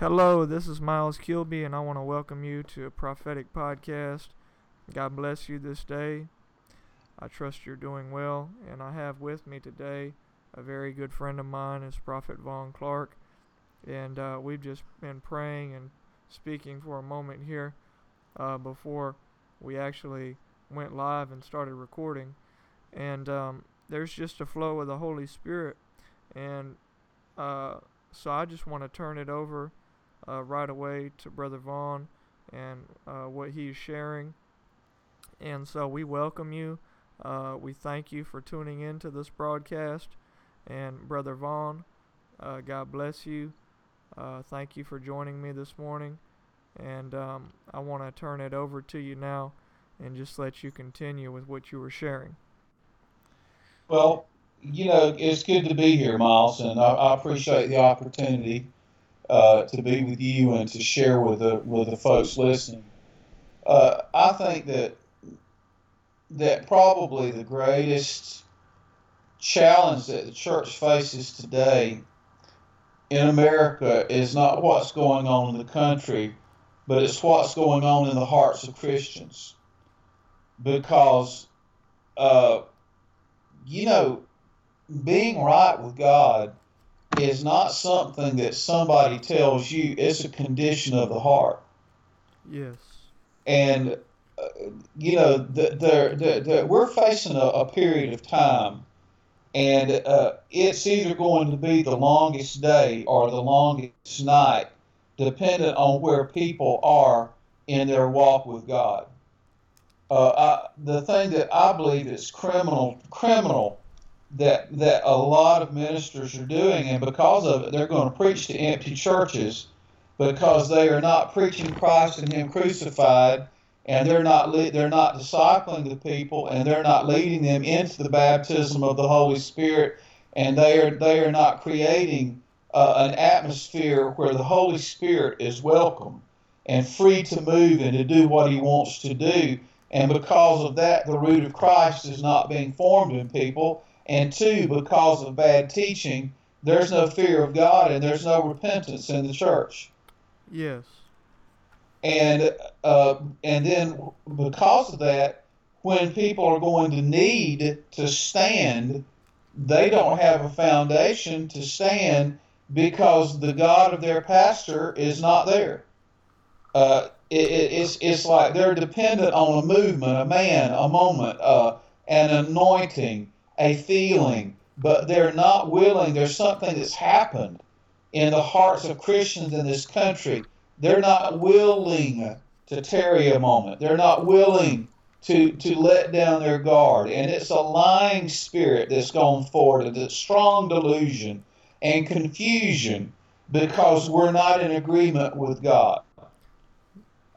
Hello, this is Miles Kilby, and I want to welcome you to a prophetic podcast. God bless you this day. I trust you're doing well, and I have with me today a very good friend of mine, is Prophet Vaughn Clark, and uh, we've just been praying and speaking for a moment here uh, before we actually went live and started recording, and um, there's just a flow of the Holy Spirit, and uh, so I just want to turn it over uh, right away to Brother Vaughn and uh, what is sharing. And so we welcome you. Uh, we thank you for tuning in to this broadcast. And Brother Vaughn, uh, God bless you. Uh, thank you for joining me this morning. And um, I want to turn it over to you now and just let you continue with what you were sharing. Well, you know, it's good to be here, Miles, and I, I appreciate the opportunity uh, to be with you and to share with the with the folks listening. Uh, I think that that probably the greatest challenge that the church faces today in America is not what's going on in the country, but it's what's going on in the hearts of Christians. Because, uh, you know, being right with God is not something that somebody tells you, it's a condition of the heart. Yes. And, uh, you know, the, the, the, we're facing a, a period of time, and uh, it's either going to be the longest day or the longest night, dependent on where people are in their walk with God. Uh, I, the thing that I believe is criminal, criminal that that a lot of ministers are doing, and because of it, they're going to preach to empty churches because they are not preaching Christ and Him crucified, and they're not they're not discipling the people, and they're not leading them into the baptism of the Holy Spirit, and they are they are not creating uh, an atmosphere where the Holy Spirit is welcome and free to move and to do what He wants to do. And because of that, the root of Christ is not being formed in people and two, because of bad teaching, there's no fear of God and there's no repentance in the church. Yes. And uh, and then because of that, when people are going to need to stand, they don't have a foundation to stand because the God of their pastor is not there. Uh, it, it's, it's like they're dependent on a movement, a man, a moment, uh, an anointing, a feeling, but they're not willing. There's something that's happened in the hearts of Christians in this country. They're not willing to tarry a moment. They're not willing to, to let down their guard. And it's a lying spirit that's gone forward, it's a strong delusion and confusion because we're not in agreement with God.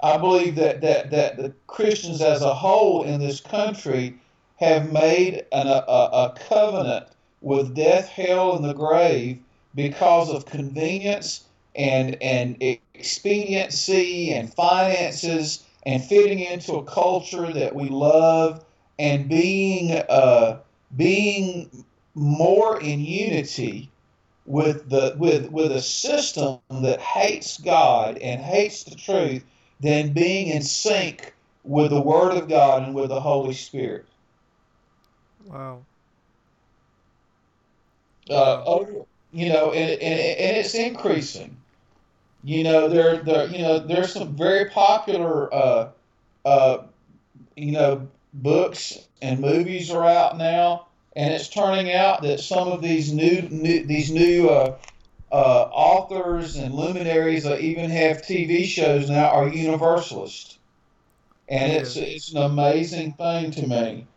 I believe that, that, that the Christians as a whole in this country have made an, a, a covenant with death, hell, and the grave because of convenience and and expediency and finances and fitting into a culture that we love and being uh, being more in unity with the with with a system that hates God and hates the truth than being in sync with the Word of God and with the Holy Spirit. Wow. Uh, oh, you know, and, and, and it's increasing. You know, there, there, you know, there's some very popular, uh, uh, you know, books and movies are out now, and it's turning out that some of these new, new these new uh, uh, authors and luminaries that even have TV shows now are universalists, and it's it's an amazing thing to me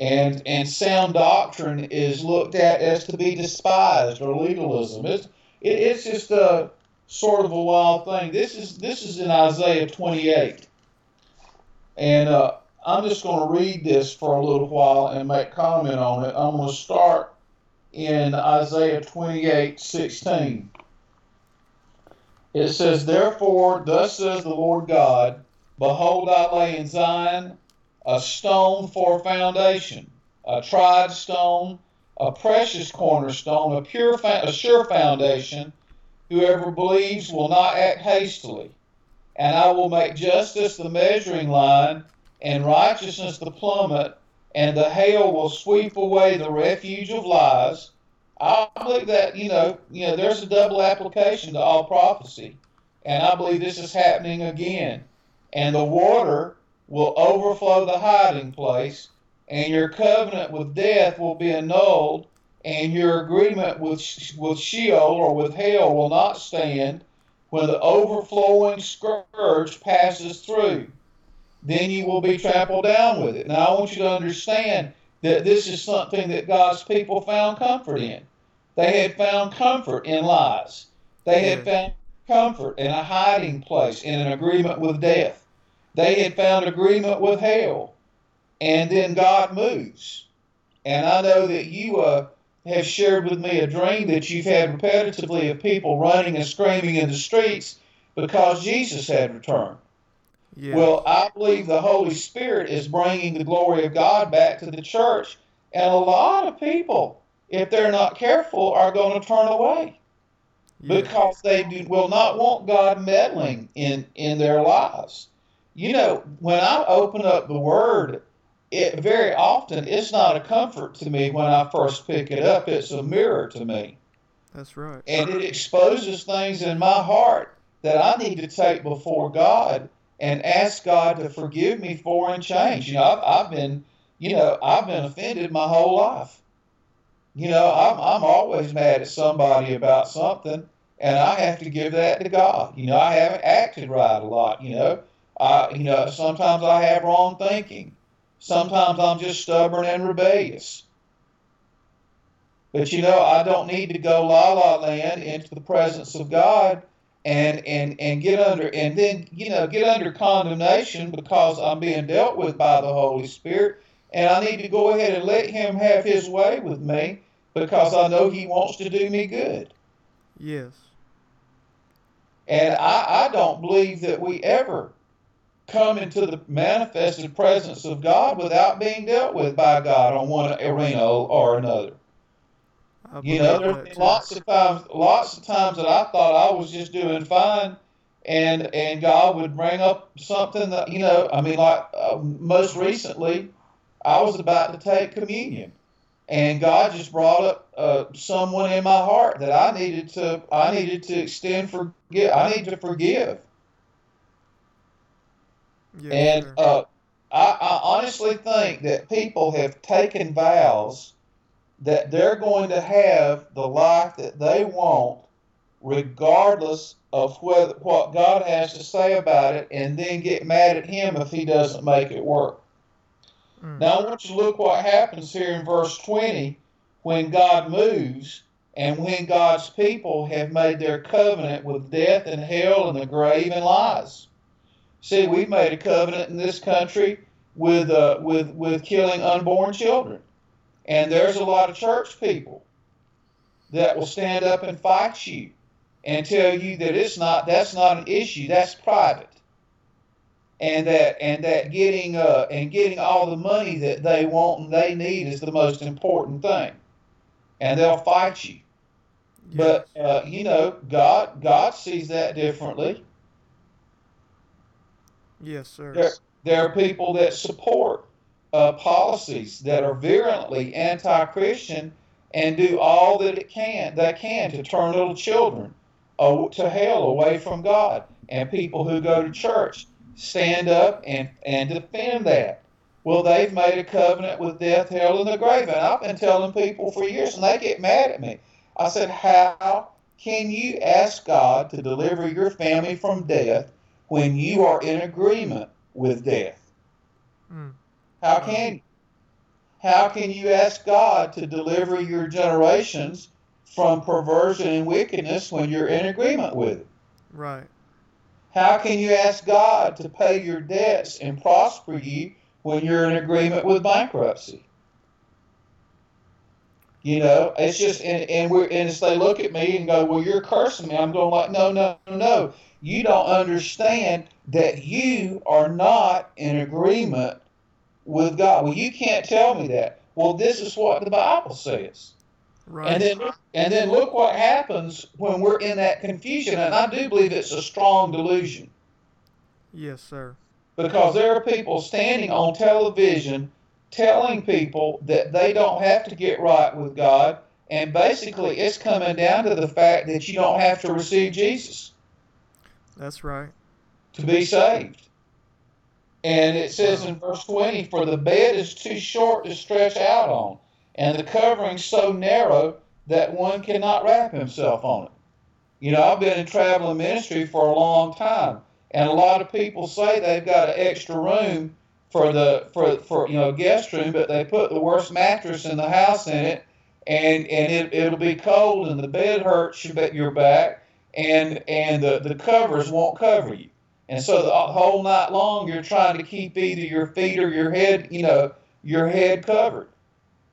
and and sound doctrine is looked at as to be despised or legalism. It's it, it's just a sort of a wild thing. This is this is in Isaiah 28, and uh, I'm just going to read this for a little while and make comment on it. I'm going to start in Isaiah 28, 16. It says, Therefore, thus says the Lord God, Behold, I lay in Zion a stone for foundation, a tried stone, a precious cornerstone, a pure, a sure foundation, Whoever believes will not act hastily. And I will make justice the measuring line and righteousness the plummet, and the hail will sweep away the refuge of lies. I believe that, you know, you know, there's a double application to all prophecy. And I believe this is happening again. And the water will overflow the hiding place, and your covenant with death will be annulled, and your agreement with, with Sheol or with hell will not stand when the overflowing scourge passes through. Then you will be trampled down with it. Now, I want you to understand that this is something that God's people found comfort in. They had found comfort in lies. They had found comfort in a hiding place, in an agreement with death. They had found agreement with hell. And then God moves. And I know that you uh, have shared with me a dream that you've had repetitively of people running and screaming in the streets because Jesus had returned. Yeah. Well, I believe the Holy Spirit is bringing the glory of God back to the church. And a lot of people, if they're not careful, are going to turn away yeah. because they do, will not want God meddling in, in their lives. You know, when I open up the Word, it very often it's not a comfort to me when I first pick it up. It's a mirror to me. That's right. And it exposes things in my heart that I need to take before God and ask God to forgive me for and change. You know, I've, I've been, you know, I've been offended my whole life. You know, I'm, I'm always mad at somebody about something, and I have to give that to God. You know, I haven't acted right a lot. You know, I, you know, sometimes I have wrong thinking. Sometimes I'm just stubborn and rebellious. But you know, I don't need to go la la land into the presence of God and and and get under and then you know get under condemnation because I'm being dealt with by the Holy Spirit and I need to go ahead and let him have his way with me because I know he wants to do me good. Yes. And I, I don't believe that we ever come into the manifested presence of God without being dealt with by God on one arena or another. You know, there's been lots of times, lots of times that I thought I was just doing fine, and and God would bring up something that you know. I mean, like uh, most recently, I was about to take communion, and God just brought up uh, someone in my heart that I needed to I needed to extend forgive. I need to forgive. Yeah, and sure. uh, I, I honestly think that people have taken vows that they're going to have the life that they want, regardless of whether, what God has to say about it, and then get mad at Him if He doesn't make it work. Mm. Now, I want you to look what happens here in verse 20 when God moves and when God's people have made their covenant with death and hell and the grave and lies. See, we've made a covenant in this country with, uh, with, with killing unborn children. And there's a lot of church people that will stand up and fight you and tell you that it's not that's not an issue, that's private. And that and that getting uh and getting all the money that they want and they need is the most important thing. And they'll fight you. Yes. But uh, you know, God God sees that differently. Yes, sir. There, there are people that support uh, policies that are virulently anti-Christian and do all that it can they can to turn little children uh, to hell away from God. And people who go to church stand up and, and defend that. Well, they've made a covenant with death, hell, and the grave. And I've been telling people for years, and they get mad at me. I said, How can you ask God to deliver your family from death when you are in agreement with death? Mm. How can you? How can you ask God to deliver your generations from perversion and wickedness when you're in agreement with it? Right. How can you ask God to pay your debts and prosper you when you're in agreement with bankruptcy? You know, it's just and, and we're and they look at me and go, Well, you're cursing me. I'm going like, No, no, no. You don't understand that you are not in agreement with God. Well, you can't tell me that. Well, this is what the Bible says. Right. And then and then look what happens when we're in that confusion. And I do believe it's a strong delusion yes, sir. because there are people standing on television telling people that they don't have to get right with God. And basically, it's coming down to the fact that you don't have to receive Jesus That's right. to be saved. And it says in verse 20, For the bed is too short to stretch out on, and the covering so narrow that one cannot wrap himself on it. You know, I've been in traveling ministry for a long time, and a lot of people say they've got an extra room for the for for you know guest room, but they put the worst mattress in the house in it, and and it it'll be cold, and the bed hurts your your back, and and the the covers won't cover you. And so the whole night long, you're trying to keep either your feet or your head, you know, your head covered.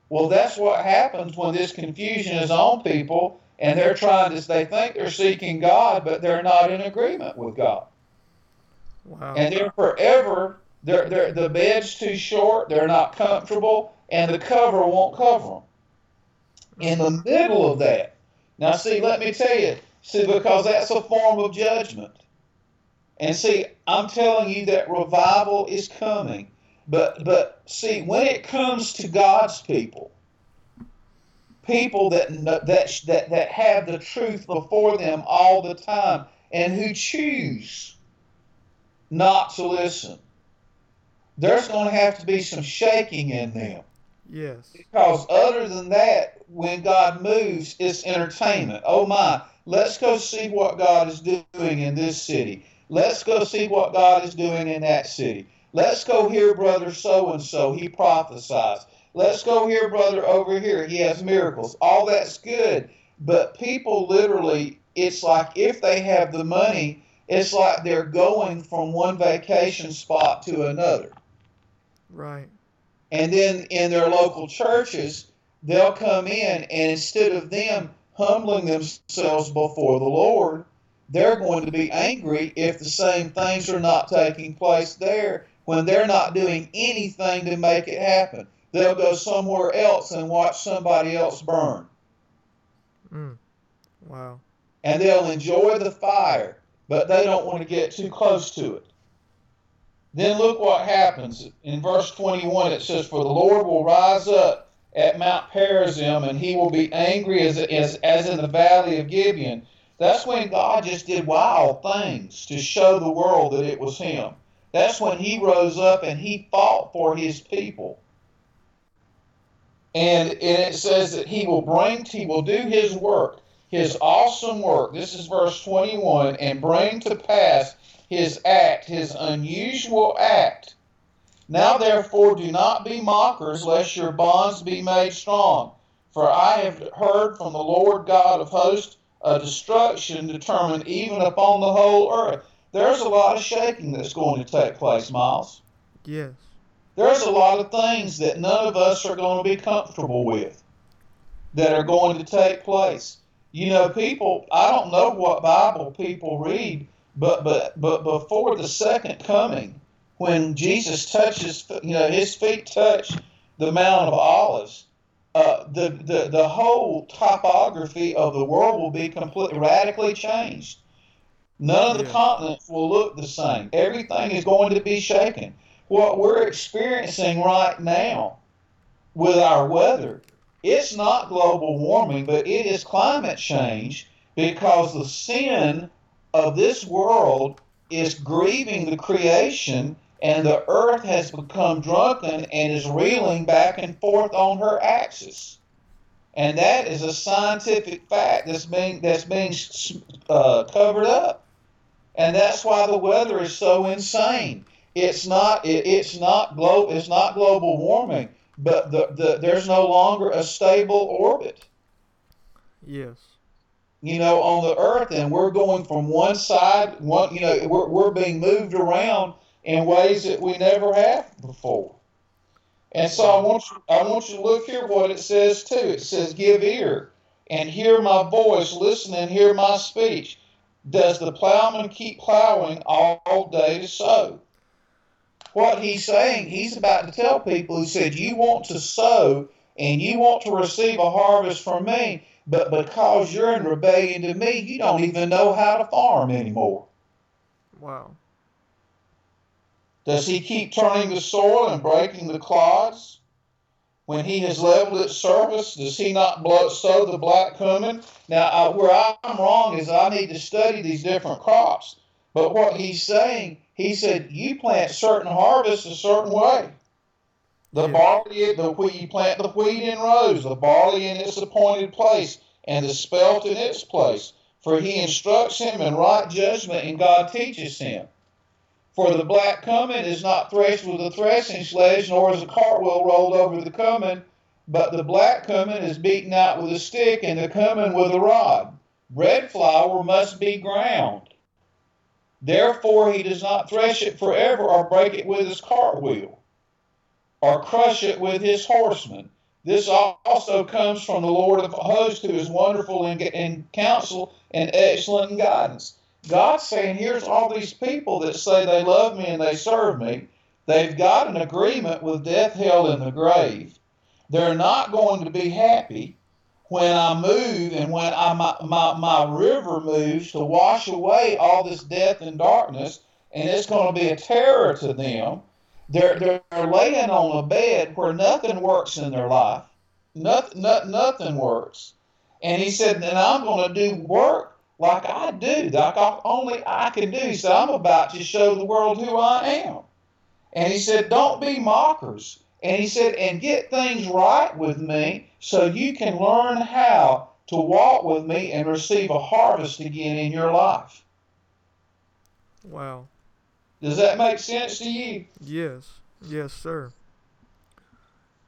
Well, that's what happens when this confusion is on people and they're trying to, they think they're seeking God, but they're not in agreement with God. Wow. And they're forever, they're, they're, the bed's too short, they're not comfortable, and the cover won't cover them. In the middle of that, now see, let me tell you, see, because that's a form of judgment. And see, I'm telling you that revival is coming. But but see, when it comes to God's people, people that that that that have the truth before them all the time and who choose not to listen, there's going to have to be some shaking in them. yes. Because other than that, when God moves, it's entertainment. Oh my, let's go see what God is doing in this city. Let's go see what God is doing in that city. Let's go hear brother so and so. He prophesies. Let's go hear brother over here. He has miracles. All that's good. But people literally, it's like if they have the money, it's like they're going from one vacation spot to another. Right. And then in their local churches, they'll come in and instead of them humbling themselves before the Lord, they're going to be angry if the same things are not taking place there when they're not doing anything to make it happen. They'll go somewhere else and watch somebody else burn. Mm. Wow. And they'll enjoy the fire, but they don't want to get too close to it. Then look what happens. In verse 21, it says, For the Lord will rise up at Mount Perazim, and he will be angry as, as, as in the valley of Gibeon. That's when God just did wild things to show the world that it was him. That's when he rose up and he fought for his people. And, and it says that he will bring, he will do his work, his awesome work. This is verse 21 and bring to pass his act, his unusual act. Now therefore do not be mockers, lest your bonds be made strong. For I have heard from the Lord God of hosts a destruction determined even upon the whole earth. There's a lot of shaking that's going to take place, Miles. Yes. There's a lot of things that none of us are going to be comfortable with that are going to take place. You know, people, I don't know what Bible people read, but but but before the second coming, when Jesus touches, you know, his feet touch the Mount of Olives, uh, the, the, the whole topography of the world will be completely radically changed. None of the Yeah. continents will look the same. Everything is going to be shaken. What we're experiencing right now with our weather, it's not global warming, but it is climate change because the sin of this world is grieving the creation and the earth has become drunken and is reeling back and forth on her axis. And that is a scientific fact that's being that's being uh, covered up, and that's why the weather is so insane. It's not it, it's not glo- it's not global warming, but the, the there's no longer a stable orbit Yes. You know, on the earth, and we're going from one side, one, you know, we're, we're being moved around in ways that we never have before. And so I want you, I want you to look here what it says too. It says, "Give ear and hear my voice; listen and hear my speech." Does the plowman keep plowing all day to sow? What he's saying, he's about to tell people who said, "You want to sow and you want to receive a harvest from me, but because you're in rebellion to me, you don't even know how to farm anymore. Wow. Does he keep turning the soil and breaking the clods? When he has leveled its surface, does he not blow, sow the black cumin? Now, uh, where I'm wrong is I need to study these different crops. But what he's saying, he said, you plant certain harvests a certain way. The Yeah. barley, the wheat, you plant the wheat in rows, the barley in its appointed place, and the spelt in its place. For he instructs him in right judgment, and God teaches him. For the black cumin is not threshed with a threshing sledge, nor is a cartwheel rolled over the cumin, but the black cumin is beaten out with a stick, and the cumin with a rod. Red flour must be ground. Therefore he does not thresh it forever, or break it with his cartwheel, or crush it with his horsemen. This also comes from the Lord of hosts, who is wonderful in, in counsel and excellent in guidance. God's saying, here's all these people that say they love me and they serve me. They've got an agreement with death, hell, and the grave. They're not going to be happy when I move and when I, my, my, my river moves to wash away all this death and darkness, and it's going to be a terror to them. They're, they're laying on a bed where nothing works in their life. Nothing, nothing, nothing works. And he said, then I'm going to do work like I do, like I, only I can do. Said, I'm about to show the world who I am. And he said, don't be mockers. And he said, and get things right with me so you can learn how to walk with me and receive a harvest again in your life. Wow. Does that make sense to you? Yes. Yes, sir.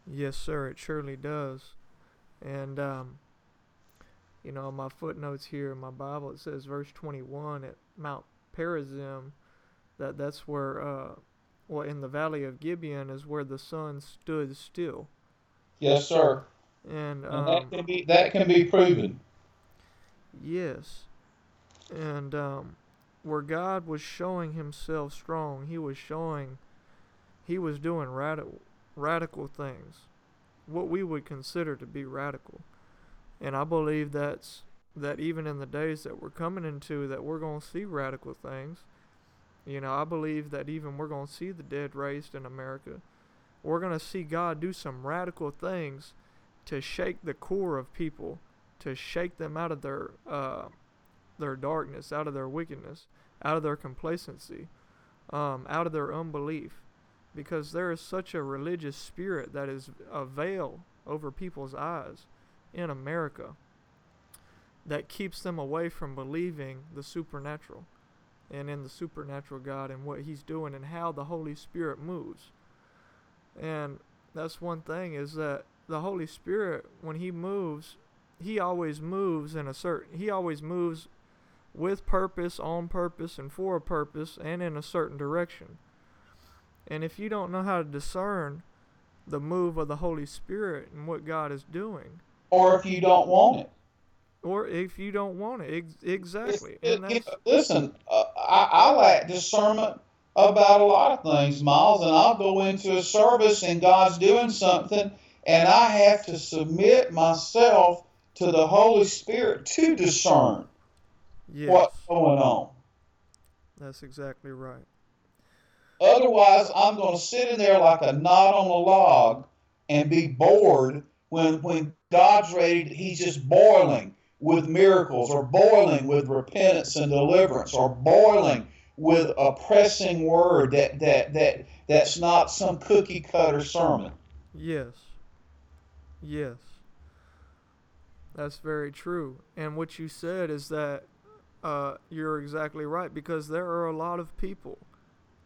Yes, sir. It surely does. And um, you know, my footnotes here in my Bible it says verse 21 at Mount Perazim that that's where uh well in the valley of Gibeon is where the sun stood still. Yes, sir. And And um, that can be that can be proven. Yes. And um, where God was showing himself strong, he was showing he was doing radical radical things. What we would consider to be radical. And I believe that's that even in the days that we're coming into that we're going to see radical things. You know, I believe that even we're going to see the dead raised in America. We're going to see God do some radical things to shake the core of people, to shake them out of their uh, their darkness, out of their wickedness, out of their complacency, um, out of their unbelief, because there is such a religious spirit that is a veil over people's eyes in America that keeps them away from believing the supernatural and in the supernatural God and what He's doing and how the Holy Spirit moves. And that's one thing is that the Holy Spirit, when He moves, He always moves in a certain, He always moves with purpose, on purpose, and for a purpose, and in a certain direction. And if you don't know how to discern the move of the Holy Spirit and what God is doing, Or if you don't want it. or if you don't want it, exactly. It- know, listen, uh, I, I lack discernment about a lot of things, Miles, and I'll go into a service and God's doing something, and I have to submit myself to the Holy Spirit to discern yes, what's going on. that's exactly right. Otherwise, I'm going to sit in there like a knot on a log and be bored when when God's ready. He's just boiling with miracles, or boiling with repentance and deliverance, or boiling with a pressing word that that that that's not some cookie cutter sermon. Yes. Yes. That's very true. And what you said is that uh, you're exactly right because there are a lot of people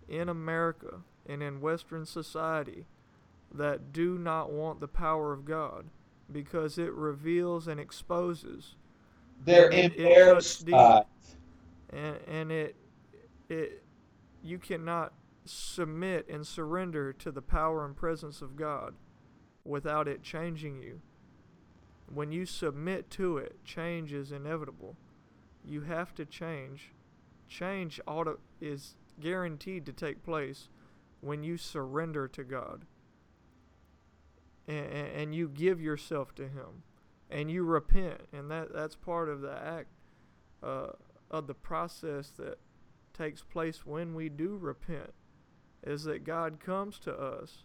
in America and in Western society that do not want the power of God because it reveals and exposes it embarrassed cuts deep. by it. and and it it you cannot submit and surrender to the power and presence of God without it changing you. When you submit to it, change is inevitable. You have to change. Change auto is guaranteed to take place when you surrender to God. and, and you give yourself to Him, and you repent, and that that's part of the act uh, of the process that takes place when we do repent, is that God comes to us,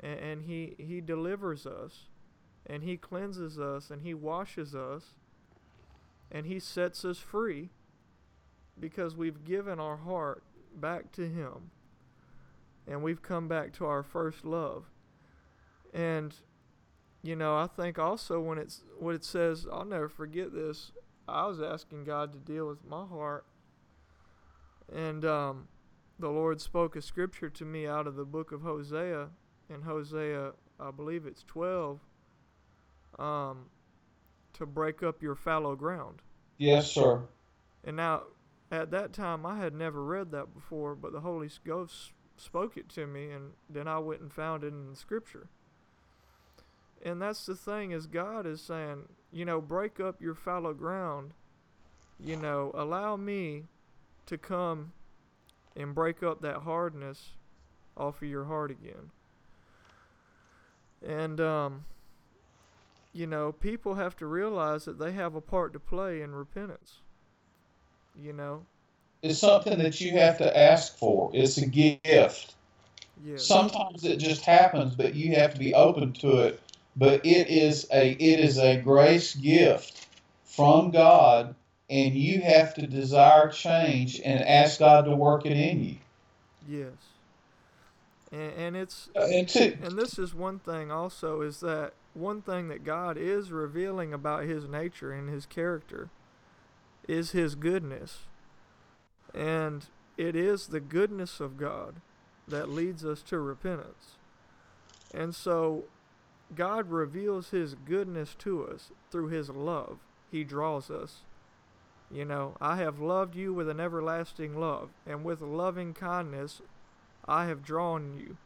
and, and He He delivers us, and He cleanses us, and He washes us, and He sets us free, because we've given our heart back to Him, and we've come back to our first love. And you know, I think also when it's what it says, I'll never forget this. I was asking God to deal with my heart, and um, the Lord spoke a scripture to me out of the book of Hosea, in Hosea, I believe it's twelve, um, to break up your fallow ground. Yes, sir. And now, at that time, I had never read that before, but the Holy Ghost spoke it to me, and then I went and found it in the scripture. And that's the thing is God is saying, you know, break up your fallow ground. You know, allow me to come and break up that hardness off of your heart again. And um you know, people have to realize that they have a part to play in repentance. You know, It's something that you have to ask for. It's a gift. yes. Sometimes it just happens, but you have to be open to it. But it is a it is a grace gift from God, and you have to desire change and ask God to work it in you. Yes. And, and it's And to, and this is one thing also is that one thing that God is revealing about his nature and his character is his goodness. And it is the goodness of God that leads us to repentance. And so God reveals his goodness to us through his love. He draws us. You know, I have loved you with an everlasting love, and with loving kindness I have drawn you.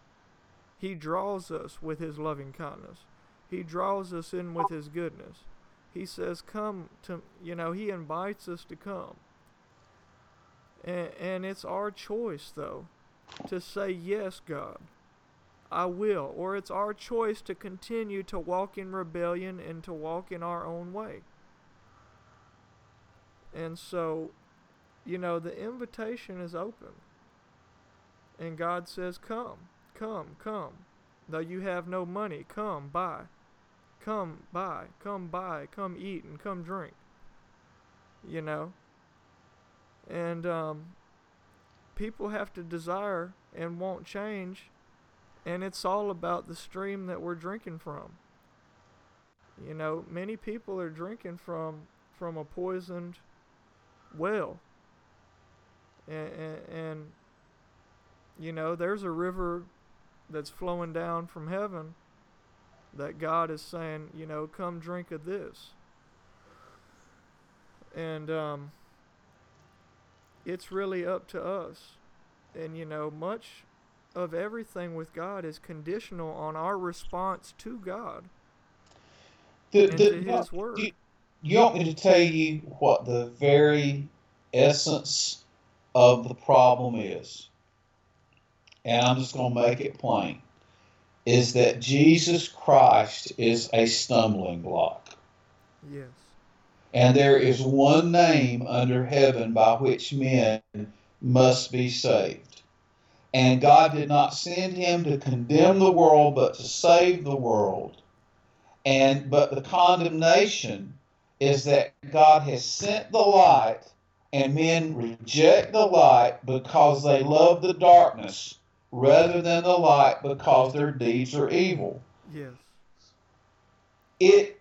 He draws us with his loving kindness. He draws us in with his goodness. He says, Come to, you know, he invites us to come. And, and it's our choice, though, to say, Yes, God, I will. Or it's our choice to continue to walk in rebellion and to walk in our own way. And so, you know, the invitation is open. And God says, Come, come, come. Though you have no money, come, buy. Come, buy. Come, buy. Come, eat, and come, drink. You know? And um, people have to desire and want change. And it's all about the stream that we're drinking from. You know, many people are drinking from from a poisoned well. And, and, and you know, there's a river that's flowing down from heaven that God is saying, you know, come drink of this. And um, it's really up to us. And, you know, much of everything with God is conditional on our response to God the, and the, to His Word. you, you want me to tell you what the very essence of the problem is? And I'm just going to make it plain is that Jesus Christ is a stumbling block. Yes. And there is one name under heaven by which men must be saved. And God did not send him to condemn the world, but to save the world. And but the condemnation is that God has sent the light and men reject the light because they love the darkness rather than the light because their deeds are evil. Yes. It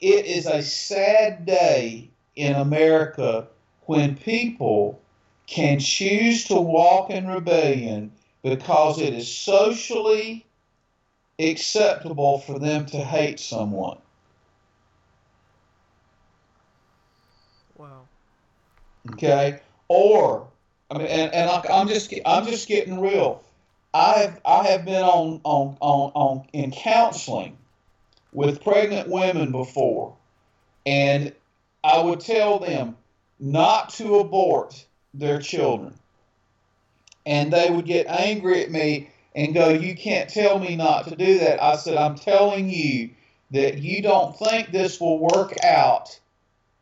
it is a sad day in America when people can choose to walk in rebellion because it is socially acceptable for them to hate someone. Wow. Okay, or I mean, and, and I, I'm just I'm just getting real. I have I have been on on on on in counseling with pregnant women before, and I would tell them not to abort their children, and they would get angry at me and go, You can't tell me not to do that. I said, I'm telling you that you don't think this will work out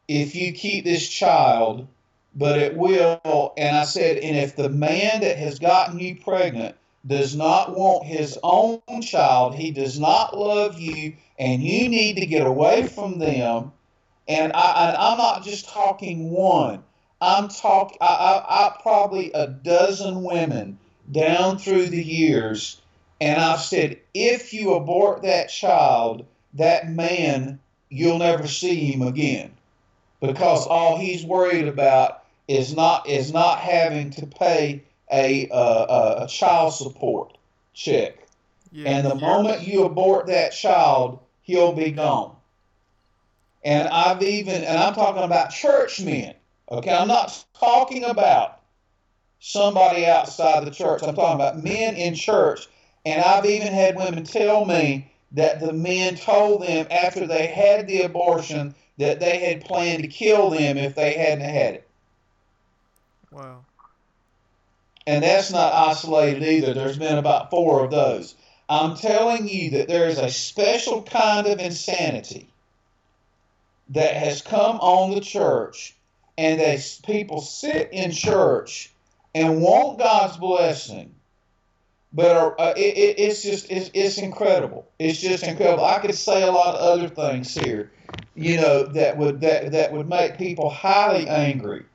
if you keep this child, but it will. And I said, And if the man that has gotten you pregnant does not want his own child, he does not love you, and you need to get away from them. And I, am not just talking one. I'm talking. I, I, I probably a dozen women down through the years, and I've said, if you abort that child, that man, you'll never see him again, because all he's worried about is not is not having to pay a a, a child support check. Yeah. And the moment you abort that child, he'll be gone. And I've even, and I'm talking about church men. Okay, I'm not talking about somebody outside the church. I'm talking about men in church. And I've even had women tell me that the men told them after they had the abortion that they had planned to kill them if they hadn't had it. Wow. And that's not isolated either. There's been about four of those. I'm telling you that there is a special kind of insanity that has come on the church, and that people sit in church and want God's blessing, but are, uh, it, it, it's just it's, it's incredible. It's just incredible. I could say a lot of other things here, you know, that would that that would make people highly angry,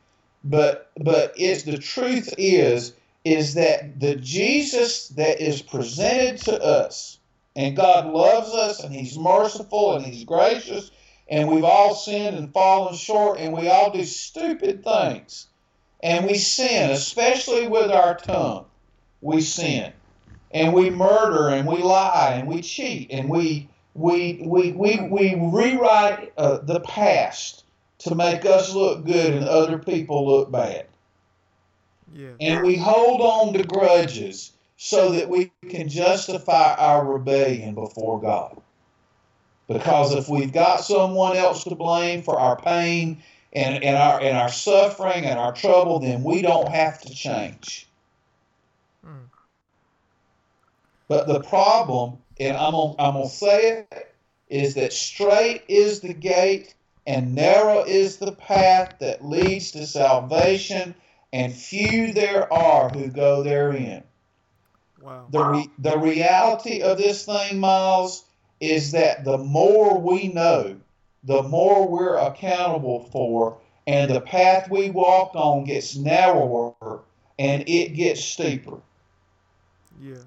but but it's the truth is is that the Jesus that is presented to us, and God loves us, and He's merciful, and He's gracious, and we've all sinned and fallen short, and we all do stupid things. And we sin, especially with our tongue. We sin. And we murder, and we lie, and we cheat, and we, we, we, we, we rewrite uh, the past to make us look good and other people look bad. And we hold on to grudges so that we can justify our rebellion before God. Because if we've got someone else to blame for our pain and, and our and our suffering and our trouble, then we don't have to change. Hmm. But the problem, and I'm gonna, I'm gonna say it, is that straight is the gate and narrow is the path that leads to salvation, and few there are who go therein. Wow. The, re- the reality of this thing, Miles, is that the more we know, the more we're accountable for, and the path we walk on gets narrower and it gets steeper. Yes.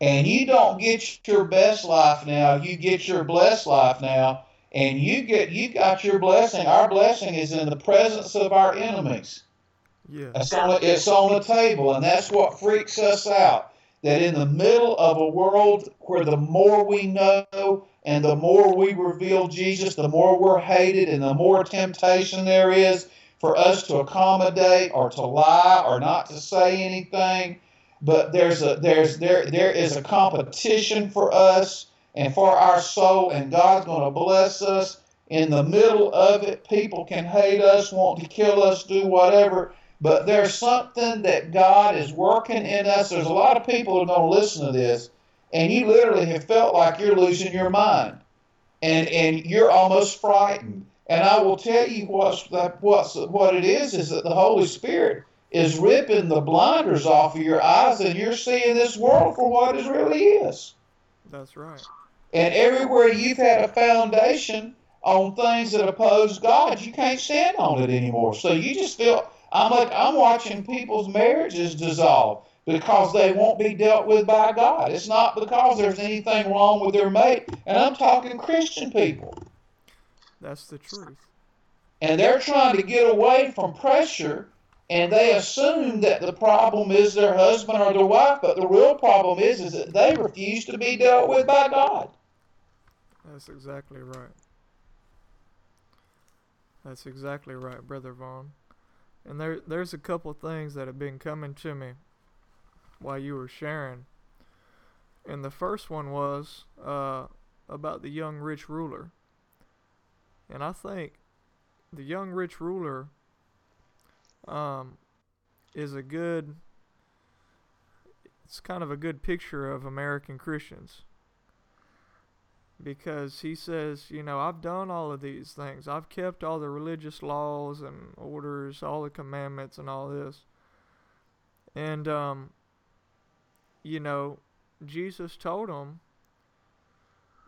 And you don't get your best life now, you get your blessed life now, and you get you got your blessing. Our blessing is in the presence of our enemies. Yeah. It's on, it's on the table, and that's what freaks us out. That in the middle of a world where the more we know and the more we reveal Jesus, the more we're hated and the more temptation there is for us to accommodate or to lie or not to say anything. But there's a there's there there is a competition for us and for our soul, and God's going to bless us. In the middle of it, people can hate us, want to kill us, do whatever but there's something that God is working in us. There's a lot of people who are going to listen to this, and you literally have felt like you're losing your mind, and and you're almost frightened. And I will tell you what's what's what it is is that the Holy Spirit is ripping the blinders off of your eyes, and you're seeing this world for what it really is. That's right. And everywhere you've had a foundation on things that oppose God, you can't stand on it anymore. So you just feel I'm like I'm watching people's marriages dissolve because they won't be dealt with by God. It's not because there's anything wrong with their mate, and I'm talking Christian people. That's the truth. And they're trying to get away from pressure, and they assume that the problem is their husband or their wife, but the real problem is is that they refuse to be dealt with by God. That's exactly right. That's exactly right, Brother Vaughn. And there there's a couple things that have been coming to me while you were sharing. And the first one was uh, about the young rich ruler. And I think the young rich ruler um, is a good it's kind of a good picture of American Christians because he says, you know, I've done all of these things. I've kept all the religious laws and orders, all the commandments and all this. And um you know, Jesus told him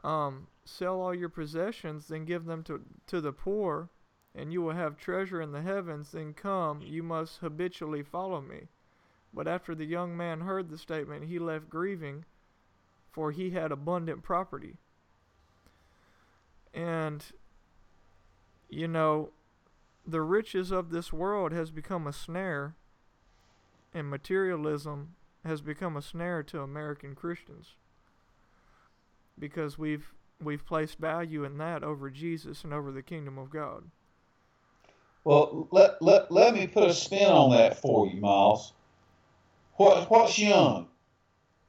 um sell all your possessions then give them to to the poor and you will have treasure in the heavens then come you must habitually follow me. But after the young man heard the statement he left grieving for he had abundant property. And, you know, the riches of this world has become a snare, and materialism has become a snare to American Christians because we've we've placed value in that over Jesus and over the kingdom of God. Well, let, let, let me put a spin on that for you, Miles. What, what's young?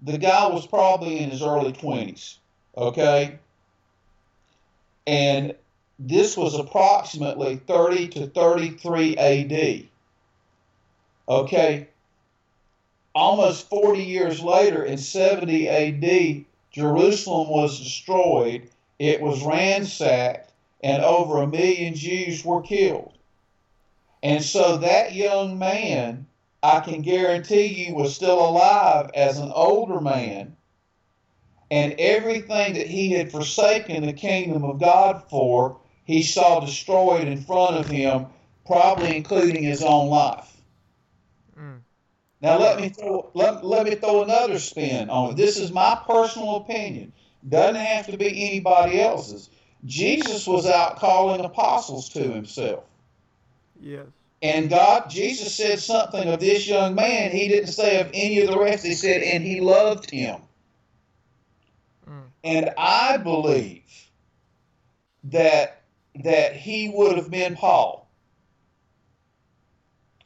The guy was probably in his early 20s, okay? And this was approximately 30 to 33 AD. Okay, almost 40 years later, in 70 AD, Jerusalem was destroyed, it was ransacked, and over a million Jews were killed. And so that young man, I can guarantee you, was still alive as an older man and everything that he had forsaken the kingdom of God for, he saw destroyed in front of him, probably including his own life. Mm. Now let me throw let, let me throw another spin on it. This is my personal opinion. Doesn't have to be anybody else's. Jesus was out calling apostles to himself. Yes. And God, Jesus said something of this young man. He didn't say of any of the rest. He said, and he loved him. And I believe that that he would have been Paul.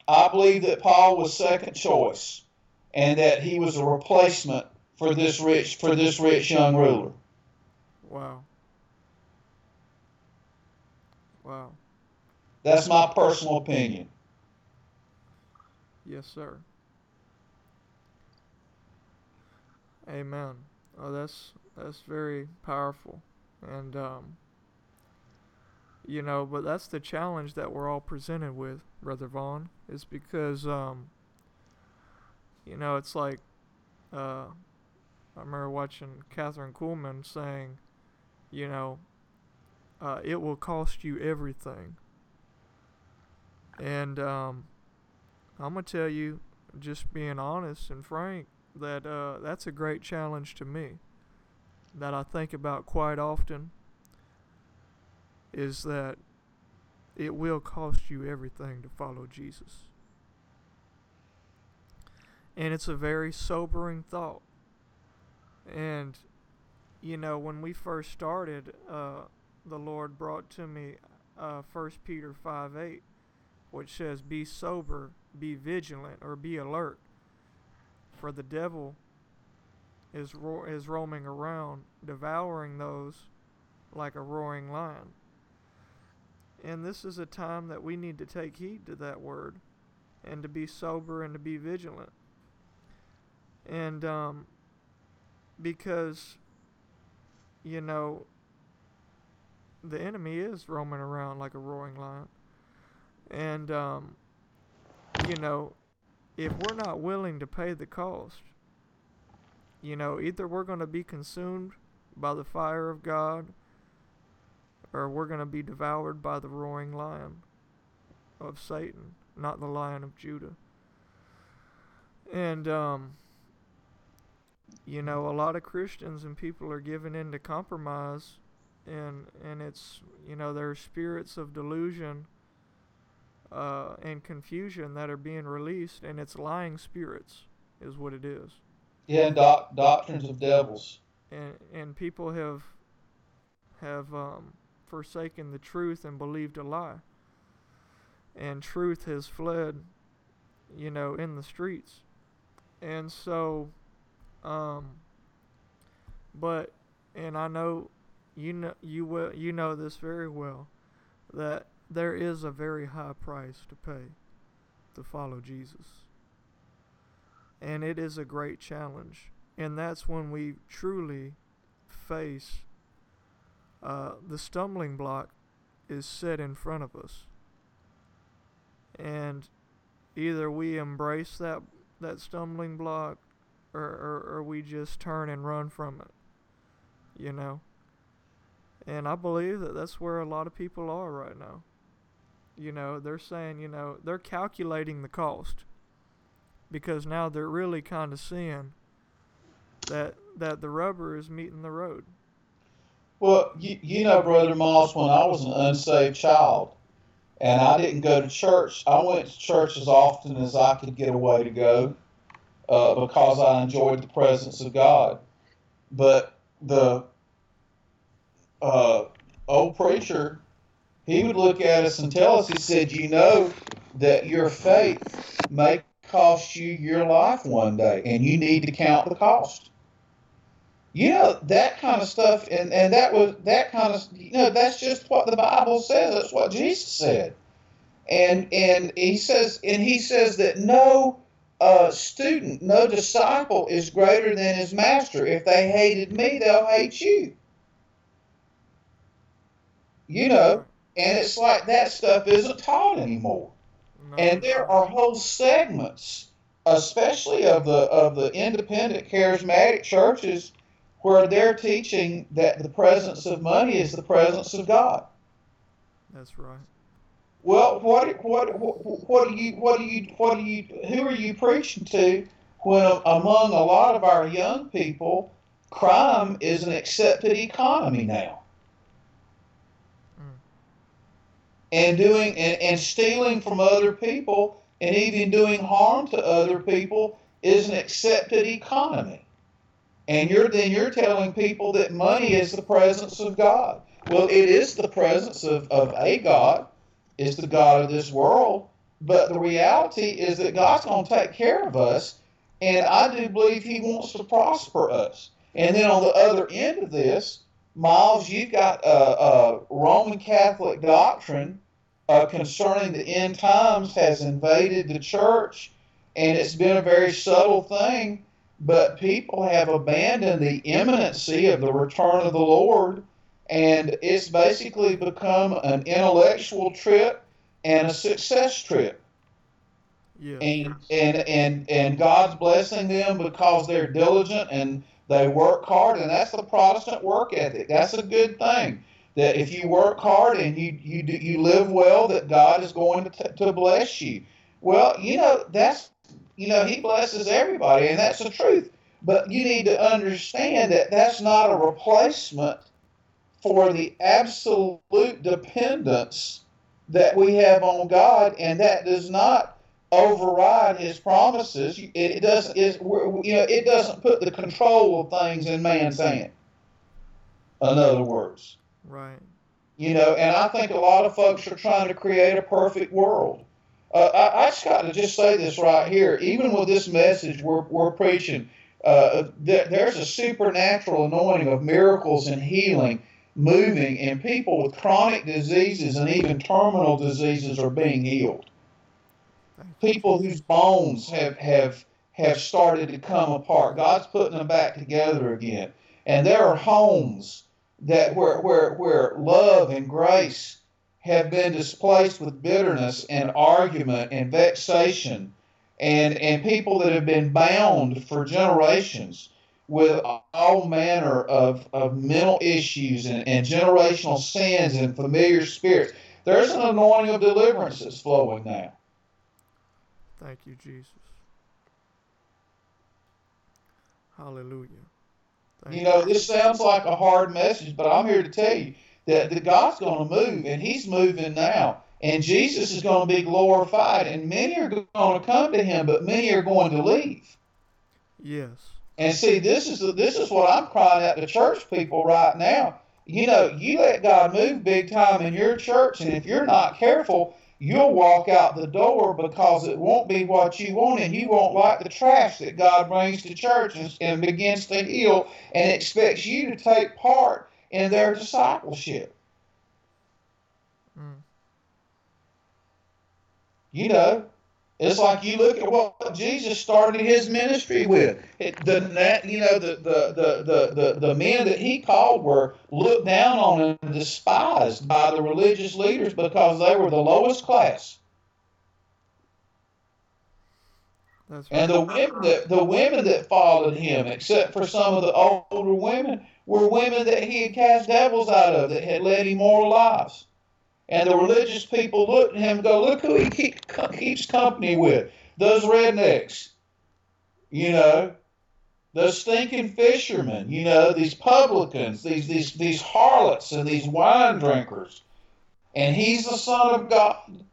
I believe that Paul was second choice and that he was a replacement for this rich for this rich young ruler. Wow. Wow. That's my personal opinion. Yes, sir. Amen. Oh, that's that's very powerful. And, um, you know, but that's the challenge that we're all presented with, Brother Vaughn, is because, um, you know, it's like, uh, I remember watching Kathryn Kuhlman saying, you know, uh, it will cost you everything. And um, I'm going to tell you, just being honest and frank, that uh, that's a great challenge to me that I think about quite often is that it will cost you everything to follow Jesus. And it's a very sobering thought. And, you know, when we first started, uh, the Lord brought to me uh, 1 Peter 5 8, which says, Be sober, be vigilant, or be alert. For the devil is ro- is roaming around, devouring those like a roaring lion. And this is a time that we need to take heed to that word, and to be sober and to be vigilant. And um, because you know the enemy is roaming around like a roaring lion, and um, you know if we're not willing to pay the cost you know, either we're going to be consumed by the fire of God or we're going to be devoured by the roaring lion of Satan, not the lion of Judah. And, um, you know, a lot of Christians and people are giving in to compromise, and, and it's, you know, there are spirits of delusion uh, and confusion that are being released, and it's lying spirits, is what it is. Yeah, doc, doctrines of devils. And and people have have um, forsaken the truth and believed a lie. And truth has fled, you know, in the streets. And so, um, but and I know you know you will you know this very well that there is a very high price to pay to follow Jesus. And it is a great challenge. And that's when we truly face uh, the stumbling block is set in front of us. And either we embrace that that stumbling block or, or, or we just turn and run from it. You know? And I believe that that's where a lot of people are right now. You know, they're saying, you know, they're calculating the cost because now they're really kind of seeing that that the rubber is meeting the road. Well, you, you know, Brother Moss, when I was an unsaved child and I didn't go to church, I went to church as often as I could get away to go uh, because I enjoyed the presence of God. But the uh, old preacher, he would look at us and tell us, he said, You know that your faith may cost you your life one day, and you need to count the cost. You know, that kind of stuff, and, and that was that kind of, you know, that's just what the Bible says. That's what Jesus said. And and he says, and he says that no uh, student, no disciple is greater than his master. If they hated me, they'll hate you. You know, and it's like that stuff isn't taught anymore. No, And there are whole segments, especially of the of the independent charismatic churches, where they're teaching that the presence of money is the presence of God. That's right. Well, what what what, what do you what do you what do you who are you preaching to when among a lot of our young people, crime is an accepted economy now? Mm. And doing and, and stealing from other people and even doing harm to other people is an accepted economy. And you're then you're telling people that money is the presence of God. Well, it is the presence of, of a God, is the God of this world, but the reality is that God's to take care of us, and I do believe He wants to prosper us. And then on the other end of this, Miles, you've got a, a Roman Catholic doctrine uh, concerning the end times has invaded the church, and it's been a very subtle thing. But people have abandoned the imminency of the return of the Lord, and it's basically become an intellectual trip and a success trip. Yeah. And and and and God's blessing them because they're diligent and they work hard, and that's the Protestant work ethic. That's a good thing. That if you work hard and you you do, you live well, that God is going to t- to bless you. Well, you know that's you know He blesses everybody, and that's the truth. But you need to understand that that's not a replacement for the absolute dependence that we have on God, and that does not override His promises. It, doesn't is you know it doesn't put the control of things in man's hand. In other words, Right. you know, and I think a lot of folks are trying to create a perfect world. Uh, I, I just got to just say this right here. Even with this message we're, we're preaching, uh, there, there's a supernatural anointing of miracles and healing moving, and people with chronic diseases and even terminal diseases are being healed. People whose bones have, have, have started to come apart, God's putting them back together again. And there are homes that where, where, where love and grace have been displaced with bitterness and argument and vexation and, and people that have been bound for generations with all manner of, of mental issues and, and generational sins and familiar spirits. There's an anointing of deliverance that's flowing now. Thank you, Jesus. Hallelujah. You know, this sounds like a hard message, but I'm here to tell you that, that God's going to move, and He's moving now. And Jesus is going to be glorified, and many are going to come to Him, but many are going to leave. Yes. And see, this is this is what I'm crying out to church people right now. You know, you let God move big time in your church, and if you're not careful, you'll walk out the door because it won't be what you want, and you won't like the trash that God brings to churches and, begins to heal and expects you to take part in their discipleship. Mm. You know, It's like you look at what Jesus started his ministry with. It, the that you know the, the the, the the the men that he called were looked down on and despised by the religious leaders because they were the lowest class. That's right. And the women that the women that followed him, except for some of the older women, were women that he had cast devils out of that had led immoral lives. And the religious people looked at him and go, look who he keep, keeps company with. Those rednecks. You know, those stinking fishermen, you know, these publicans, these these these harlots and these wine drinkers. And he's the son of God.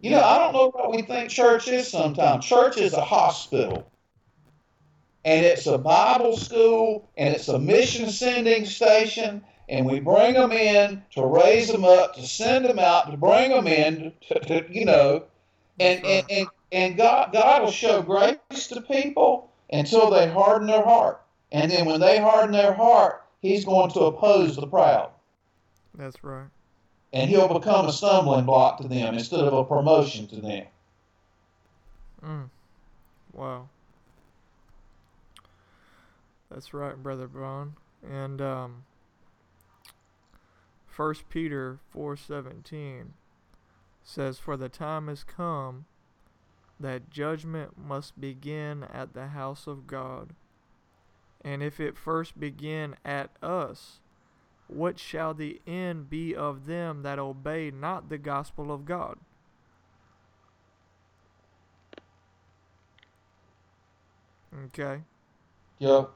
You know, I don't know what we think church is sometimes. Church is a hospital. And it's a Bible school and it's a mission sending station and we bring them in to raise them up, to send them out, to bring them in, to, to you know, and, and, and, and God, God will show grace to people until they harden their heart. And then when they harden their heart, He's going to oppose the proud. That's right. And He'll become a stumbling block to them instead of a promotion to them. Mm. Wow. That's right, brother Bron. And um, First Peter four seventeen says, "For the time has come that judgment must begin at the house of God. And if it first begin at us, what shall the end be of them that obey not the gospel of God?" Okay. Yep.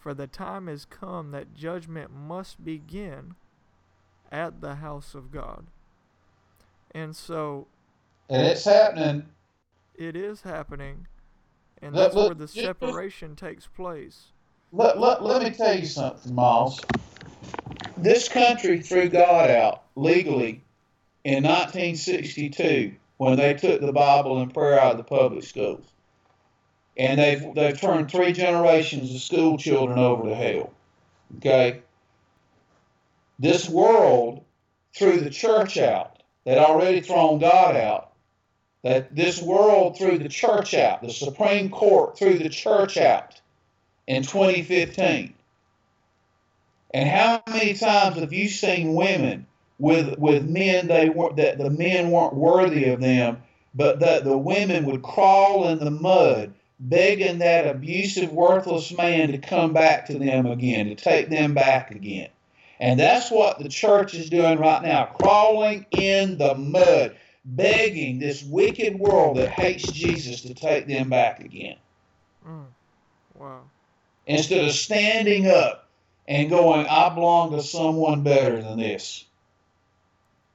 For the time has come that judgment must begin at the house of God. And so And it's happening. it is happening, and that's let- where the separation takes place. Let, let, let me tell you something, Miles. This country threw God out legally in 1962 when they took the Bible and prayer out of the public schools. And they've, they've turned three generations of school children over to hell. Okay? This world threw the church out. They'd already thrown God out. That this world threw the church out. The Supreme Court threw the church out in 2015. And how many times have you seen women with with men they weren't that the men weren't worthy of them, but that the women would crawl in the mud begging that abusive, worthless man to come back to them again, to take them back again. And that's what the church is doing right now, crawling in the mud, begging this wicked world that hates Jesus to take them back again Mm. Wow. instead of standing up and going, I belong to someone better than this.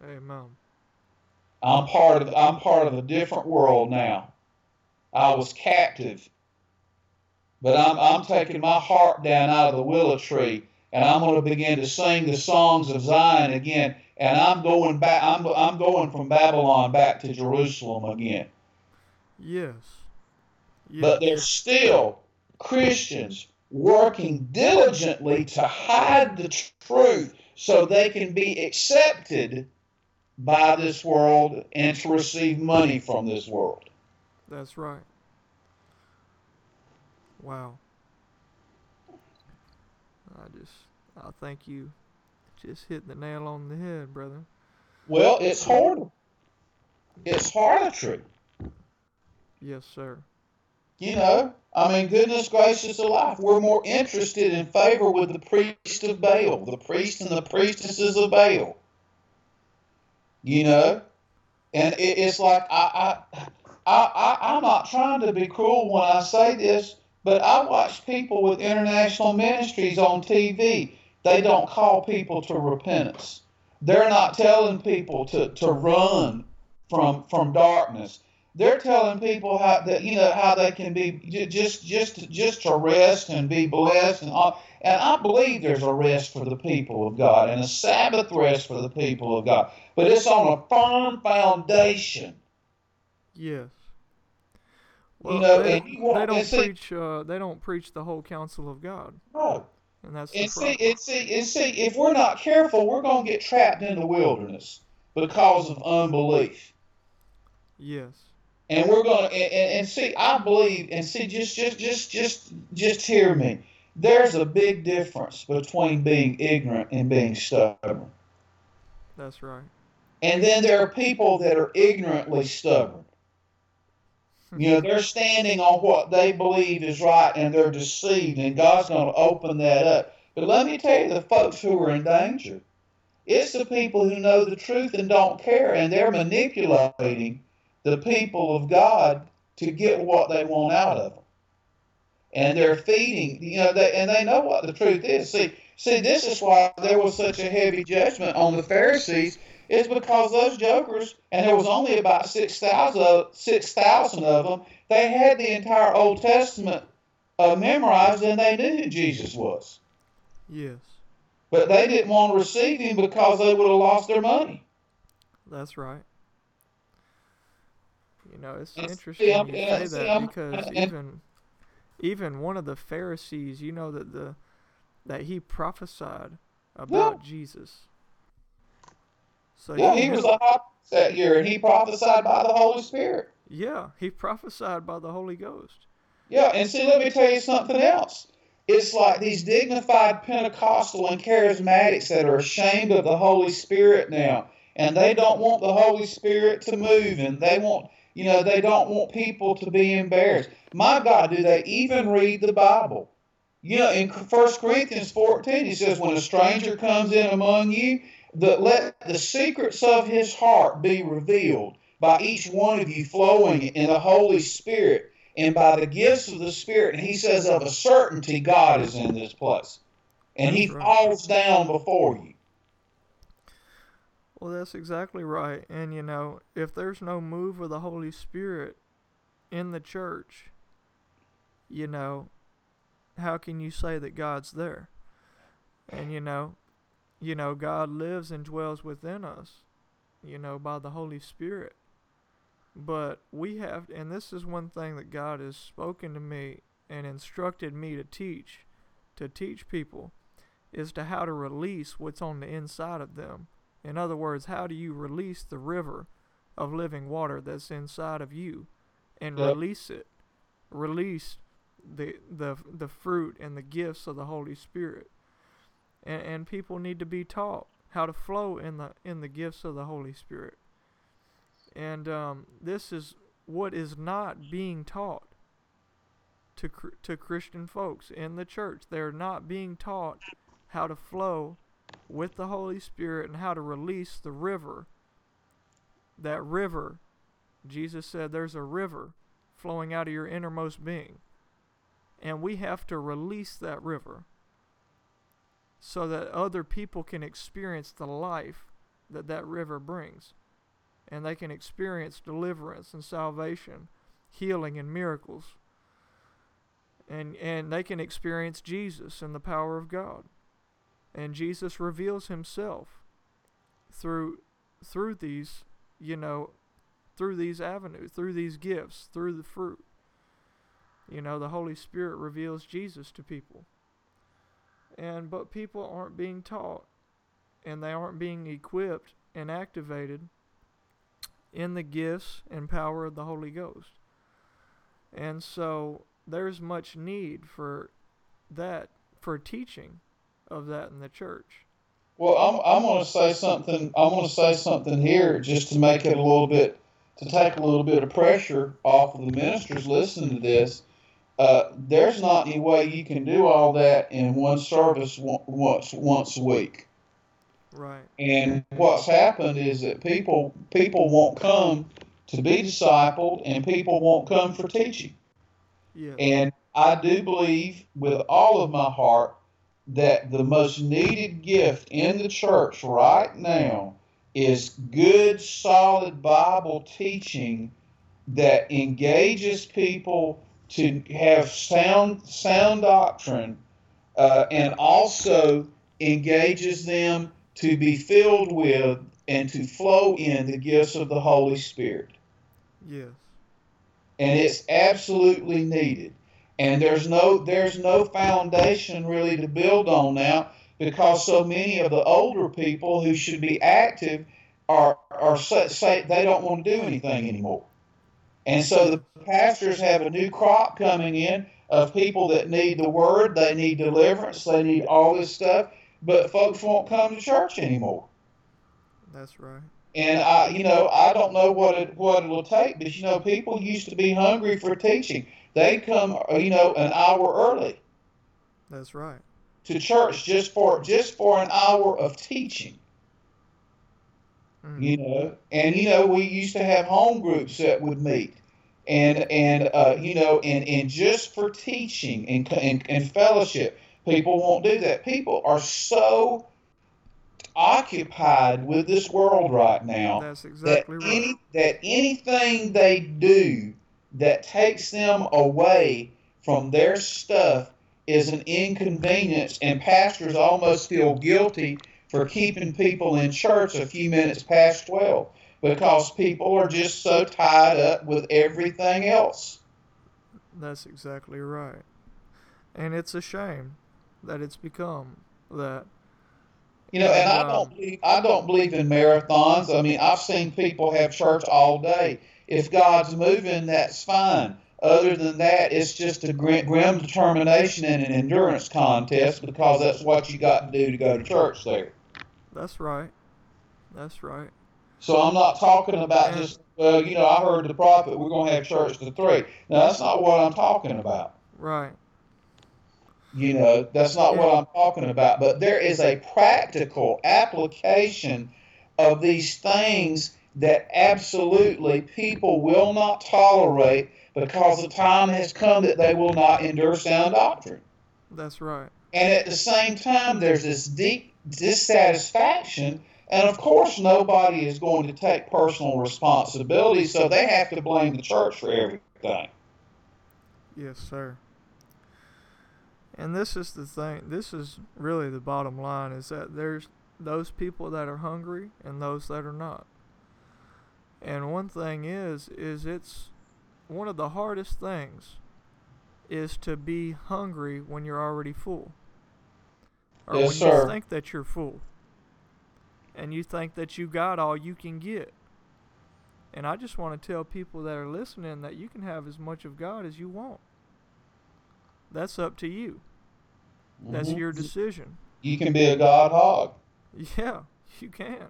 Amen. I'm part of I'm part of a different world now. I was captive. But I'm I'm taking my heart down out of the willow tree and I'm going to begin to sing the songs of Zion again and I'm going back I'm I'm going from Babylon back to Jerusalem again. Yes. Yes. But there's still Christians working diligently to hide the truth so they can be accepted by this world and to receive money from this world. That's right. Wow. I just, I think you just hit the nail on the head, brother. Well, it's hard. It's harlotry. Yes, sir. You know, I mean, goodness gracious alive, we're more interested in favor with the priest of Baal, the priest and the priestesses of Baal. You know, and it, it's like I, I, I, I, I'm not trying to be cruel when I say this, but I watch people with international ministries on TV. They don't call people to repentance. They're not telling people to, to run from from darkness they're telling people how that you know how they can be just just just to rest and be blessed and all. And I believe there's a rest for the people of God and a Sabbath rest for the people of God, but it's on a firm foundation. Yes. You know, they, you want- they don't see- preach. Uh, they don't preach the whole counsel of God, No. And that's And see, and see, and see, if we're not careful, we're going to get trapped in the wilderness because of unbelief. Yes. And we're gonna and, and see. I believe and see. Just just just just just hear me. There's a big difference between being ignorant and being stubborn. That's right. And then there are people that are ignorantly stubborn. You know, they're standing on what they believe is right and they're deceived, and God's going to open that up. But let me tell you the folks who are in danger. It's the people who know the truth and don't care, and they're manipulating the people of God to get what they want out of them. And they're feeding, you know, they, and they know what the truth is. See, see, this is why there was such a heavy judgment on the Pharisees is because those jokers, and there was only about 6,000 6, of them, they had the entire Old Testament uh, memorized and they knew who Jesus was. Yes. But they didn't want to receive him because they would have lost their money. That's right. You know, it's And interesting see, you I'm- say see, that I'm- because and- even even one of the Pharisees, you know that the that he prophesied about Jesus. So Yeah, he was a high that year, and he prophesied by the Holy Spirit. Yeah, he prophesied by the Holy Ghost. Yeah, and see, let me tell you something else. It's like these dignified Pentecostal and charismatics that are ashamed of the Holy Spirit now, and they don't want the Holy Spirit to move, and they want, you know, they don't want people to be embarrassed. My God, do they even read the Bible? You know, in 1 Corinthians 14, he says, When a stranger comes in among you, that let the secrets of his heart be revealed by each one of you flowing in the Holy Spirit and by the gifts of the Spirit. And he says, of a certainty, God is in this place. And he right. falls down before you. Well, that's exactly right. And you know, if there's no move of the Holy Spirit in the church, you know, how can you say that God's there? And you know, you know, God lives and dwells within us, you know, by the Holy Spirit. But we have, and this is one thing that God has spoken to me and instructed me to teach, to teach people, is to how to release what's on the inside of them. In other words, how do you release the river of living water that's inside of you and Yep. release it? Release the the the fruit and the gifts of the Holy Spirit. And and people need to be taught how to flow in the in the gifts of the Holy Spirit. And um, this is what is not being taught to to Christian folks in the church. They're not being taught how to flow with the Holy Spirit and how to release the river. That river, Jesus said, there's a river flowing out of your innermost being. And we have to release that river so that other people can experience the life that that river brings. And they can experience deliverance and salvation, healing and miracles. And, and they can experience Jesus and the power of God and Jesus reveals himself through through these you know through these avenues through these gifts through the fruit you know the holy spirit reveals Jesus to people and but people aren't being taught and they aren't being equipped and activated in the gifts and power of the Holy Ghost and so there's much need for that for teaching of that in the church. Well, I'm, I'm going to say something. I'm going to say something here just to make it a little bit, to take a little bit of pressure off of the ministers listening to this. Uh, there's not any way you can do all that in one service once once a week. Right. And what's happened is that people people won't come to be discipled, and people won't come for teaching. Yes. And I do believe with all of my heart that the most needed gift in the church right now is good, solid Bible teaching that engages people to have sound, sound doctrine uh, and also engages them to be filled with and to flow in the gifts of the Holy Spirit yes. and it's absolutely needed. And there's no there's no foundation really to build on now because so many of the older people who should be active are are say, say they don't want to do anything anymore. And so the pastors have a new crop coming in of people that need the word, they need deliverance, they need all this stuff, but folks won't come to church anymore. That's right. And I, you know, I don't know what it what it'll take, but you know, people used to be hungry for teaching. They'd come, uh, you know, an hour early That's right. to church just for just for an hour of teaching. Mm. you know and you know we used to have home groups that would meet and and uh, you know and and just for teaching and, and and fellowship people won't do that people are so occupied with this world right now That's that right. any that anything they do that takes them away from their stuff is an inconvenience and pastors almost feel guilty for keeping people in church a few minutes past 12 because people are just so tied up with everything else. That's exactly right. And it's a shame that it's become that. you know and i And, um, don't believe i don't believe in marathons. I mean i've seen people have church all day. If god's moving that's fine. Other than that it's just a grim, grim determination and an endurance contest because that's what you got to do to go to church there That's right. That's right. So I'm not talking about Yeah. just, uh, you know, I heard the prophet, we're going to have church to three. Now, that's not what I'm talking about. Right. You know, that's not what I'm talking about. But there is a practical application of these things that absolutely people will not tolerate because the time has come that they will not endure sound doctrine. That's right. And at the same time, there's this deep dissatisfaction. And of course, nobody is going to take personal responsibility, so they have to blame the church for everything. Yes, sir. And this is the thing. This is really the bottom line is that there's those people that are hungry and those that are not. And one thing is is it's one of the hardest things is to be hungry when you're already full. Or Yes, when sir. you think that you're full. And you think that you got all you can get. And I just want to tell people that are listening that you can have as much of God as you want. That's up to you. That's Mhm. your decision. You can be a God hog. Yeah, you can.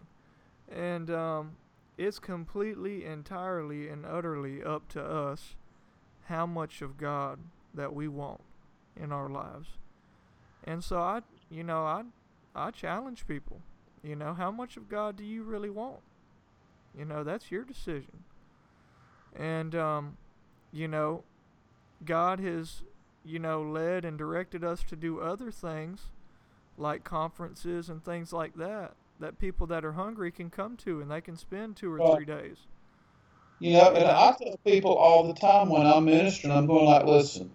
And um, it's completely, entirely, and utterly up to us how much of God that we want in our lives. And so I, you know, I, I challenge people. You know, how much of God do you really want? You know, that's your decision. And um, you know, God has, you know, led and directed us to do other things like conferences and things like that that people that are hungry can come to and they can spend two or three days. You know, and I tell people all the time when I'm ministering, I'm going like, listen,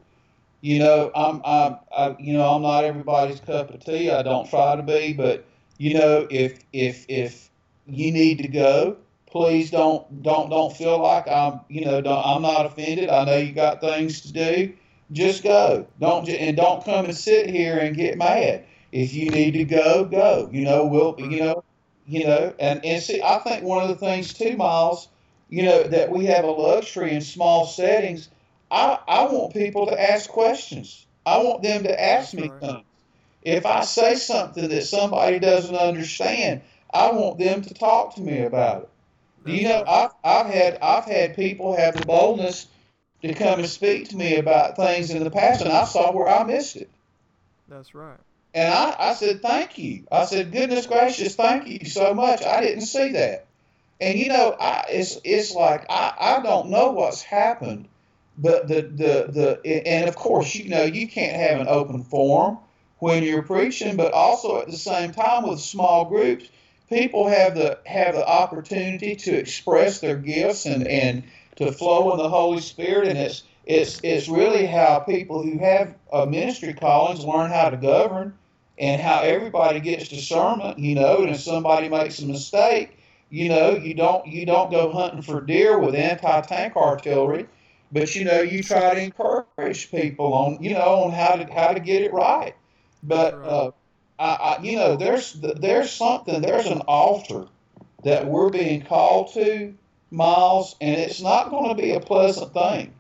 you know, I'm, I'm, I, you know, I'm not everybody's cup of tea. I don't try to be, but you know, if, if, if you need to go, please don't, don't, don't feel like I'm, you know, I'm not offended. I know you got things to do. Just go. Don't, and don't come and sit here and get mad. If you need to go, go. You know, we'll, you know, you know, and, and see, I think one of the things too, Miles, you know, that we have a luxury in small settings. I, I want people to ask questions. I want them to ask me things. If I say something that somebody doesn't understand, I want them to talk to me about it. Do you know, I've, I've had I've had people have the boldness to come and speak to me about things in the past, and I saw where I missed it. That's right. And I, I said, thank you. I said, goodness gracious, thank you so much. I didn't see that. And you know, I, it's it's like I, I don't know what's happened, but the, the the and of course you know you can't have an open forum when you're preaching, but also at the same time with small groups, people have the have the opportunity to express their gifts and and to flow in the Holy Spirit, and it's it's it's really how people who have a ministry callings learn how to govern and how everybody gets discernment, you know, and if somebody makes a mistake, you know, you don't you don't go hunting for deer with anti-tank artillery, but you know, you try to encourage people on, you know, on how to how to get it right. But uh, I, I, you know, there's there's something, there's an altar that we're being called to Miles, and it's not going to be a pleasant thing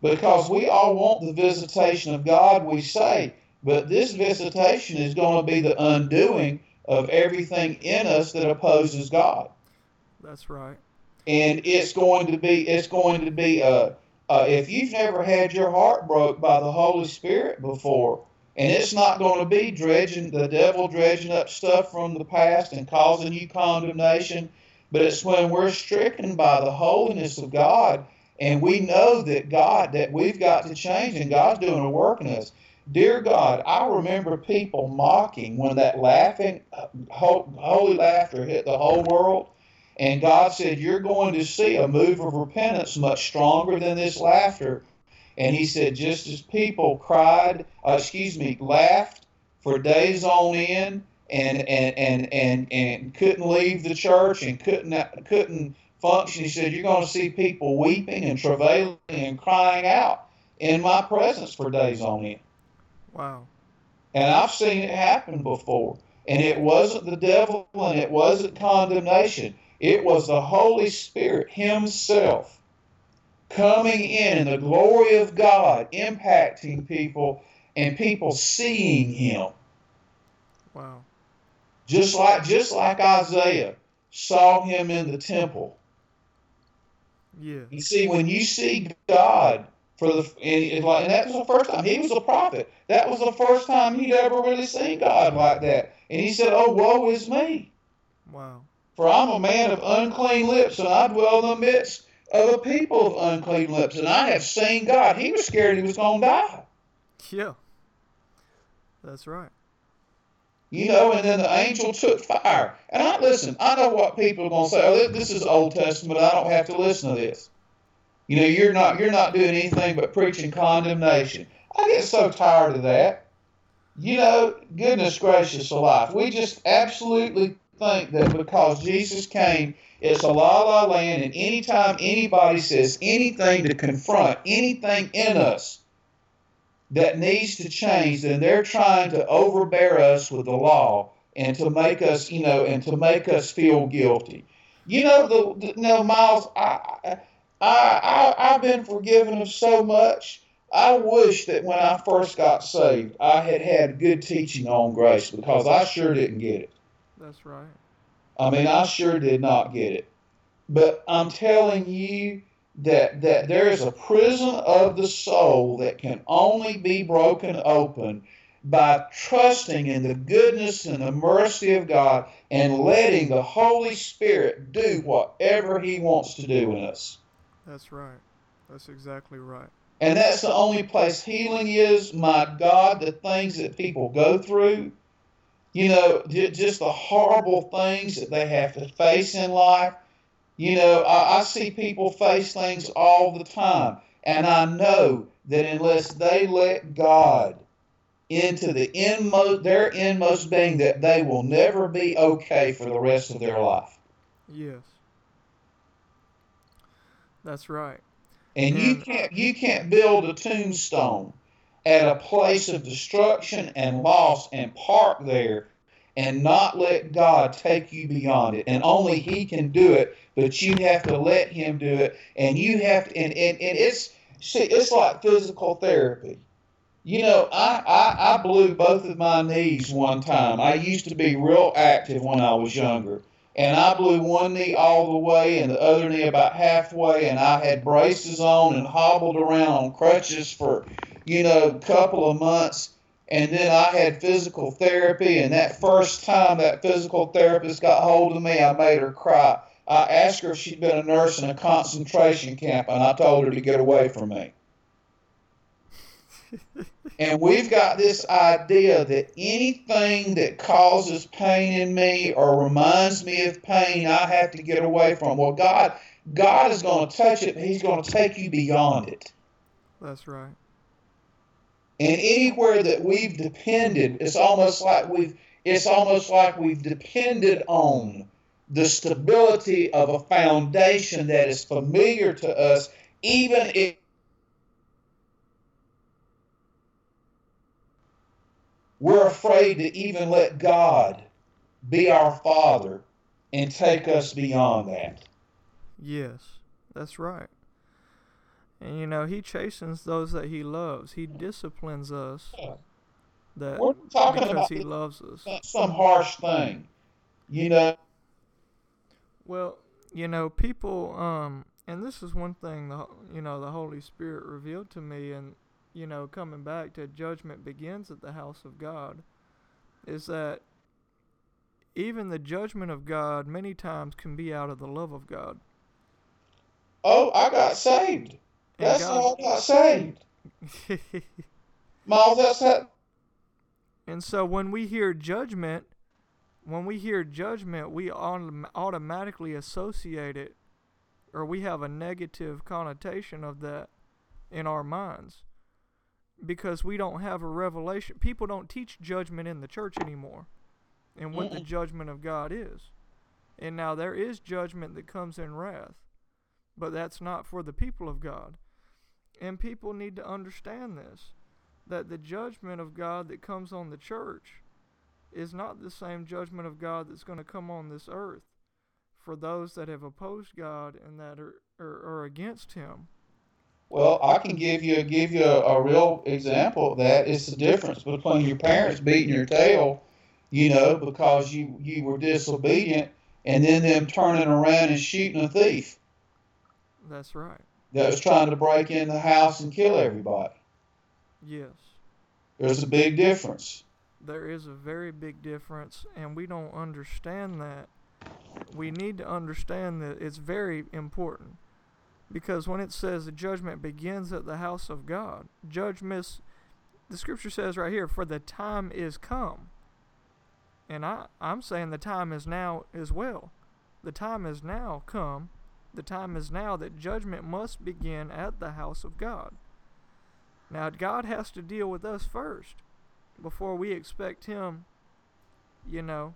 because we all want the visitation of God, we say, but this visitation is going to be the undoing of everything in us that opposes God. That's right. And it's going to be, it's going to be, uh, uh, if you've never had your heart broke by the Holy Spirit before, and it's not going to be dredging the devil dredging up stuff from the past and causing you condemnation, but it's when we're stricken by the holiness of God and we know that God, that we've got to change and God's doing a work in us. Dear God, I remember people mocking when that laughing, holy laughter hit the whole world. And God said, You're going to see a move of repentance much stronger than this laughter. And He said, Just as people cried, uh, excuse me, laughed for days on end and, and, and, and, and couldn't leave the church and couldn't, couldn't function, he said, You're going to see people weeping and travailing and crying out in my presence for days on end. Wow. And I've seen it happen before. And it wasn't the devil and it wasn't condemnation. It was the Holy Spirit Himself coming in in the glory of God, impacting people and people seeing Him. Wow. Just like just like Isaiah saw him in the temple yeah. You see, when you see God for the and, and that was the first time he was a prophet. That was the first time he'd ever really seen God like that. And he said, "Oh, woe is me! Wow. For I'm a man of unclean lips, and I dwell in the midst of a people of unclean lips, and I have seen God." He was scared he was going to die. Yeah. That's right. You know, and then the angel took fire. And I listen, I know what people are going to say. Oh, this is Old Testament. I don't have to listen to this. You know, you're not you're not doing anything but preaching condemnation. I get so tired of that. You know, goodness gracious alive. We just absolutely think that because Jesus came, it's a la la land, and anytime anybody says anything to confront anything in us, that needs to change, then they're trying to overbear us with the law and to make us, you know, and to make us feel guilty. You know, the, the no, Miles, I, I, I, I've been forgiven of so much. I wish that when I first got saved, I had had good teaching on grace because I sure didn't get it. That's right. I mean, I sure did not get it. But I'm telling you, that that there is a prison of the soul that can only be broken open by trusting in the goodness and the mercy of God and letting the Holy Spirit do whatever He wants to do in us. That's right. That's exactly right. And that's the only place healing is. My God, the things that people go through, you know, just the horrible things that they have to face in life. You know, I, I see people face things all the time, and I know that unless they let God into the inmost their inmost being that they will never be okay for the rest of their life. Yes. That's right. And, and you can't you can't build a tombstone at a place of destruction and loss and park there and not let God take you beyond it. And only He can do it, but you have to let Him do it. And you have to, and, and, and it's, see, it's like physical therapy. You know, I, I, I blew both of my knees one time. I used to be real active when I was younger. And I blew one knee all the way and the other knee about halfway. And I had braces on and hobbled around on crutches for, you know, a couple of months and then I had physical therapy. And that first time that physical therapist got hold of me, I made her cry. I asked her if she'd been a nurse in a concentration camp, and I told her to get away from me. and we've got this idea that anything that causes pain in me or reminds me of pain, I have to get away from. Well, God, God is going to touch it. He's going to take you beyond it. That's right. And anywhere that we've depended, it's almost like we've it's almost like we've depended on the stability of a foundation that is familiar to us, even if we're afraid to even let God be our Father and take us beyond that. Yes, that's right. And you know, he chastens those that he loves. He disciplines us that We're talking because about he loves us. some harsh thing. You know, Well, you know, people um and this is one thing the you know, the Holy Spirit revealed to me and you know, coming back to judgment begins at the house of God is that even the judgment of God many times can be out of the love of God. oh, I got saved. That's God- how I got saved. Miles, that's And so when we hear judgment, when we hear judgment, we autom- automatically associate it or we have a negative connotation of that in our minds because we don't have a revelation. People don't teach judgment in the church anymore and what the Mm-mm. judgment of God is. And now there is judgment that comes in wrath, but that's not for the people of God. And people need to understand this that the judgment of God that comes on the church is not the same judgment of God that's going to come on this earth for those that have opposed God and that are, are, are against Him. well, I can give you give you a, a real example of that. It's the difference between your parents beating your tail, you know, because you you were disobedient, and then them turning around and shooting a thief That's right. That was trying to break in the house and kill everybody. Yes. There's a big difference. There is a very big difference, and we don't understand that. We need to understand that it's very important. Because when it says the judgment begins at the house of God, judgment, the scripture says right here, for the time is come. And I, I'm saying the time is now as well. The time is now come. The time is now that judgment must begin at the house of God. Now, God has to deal with us first before we expect Him, you know.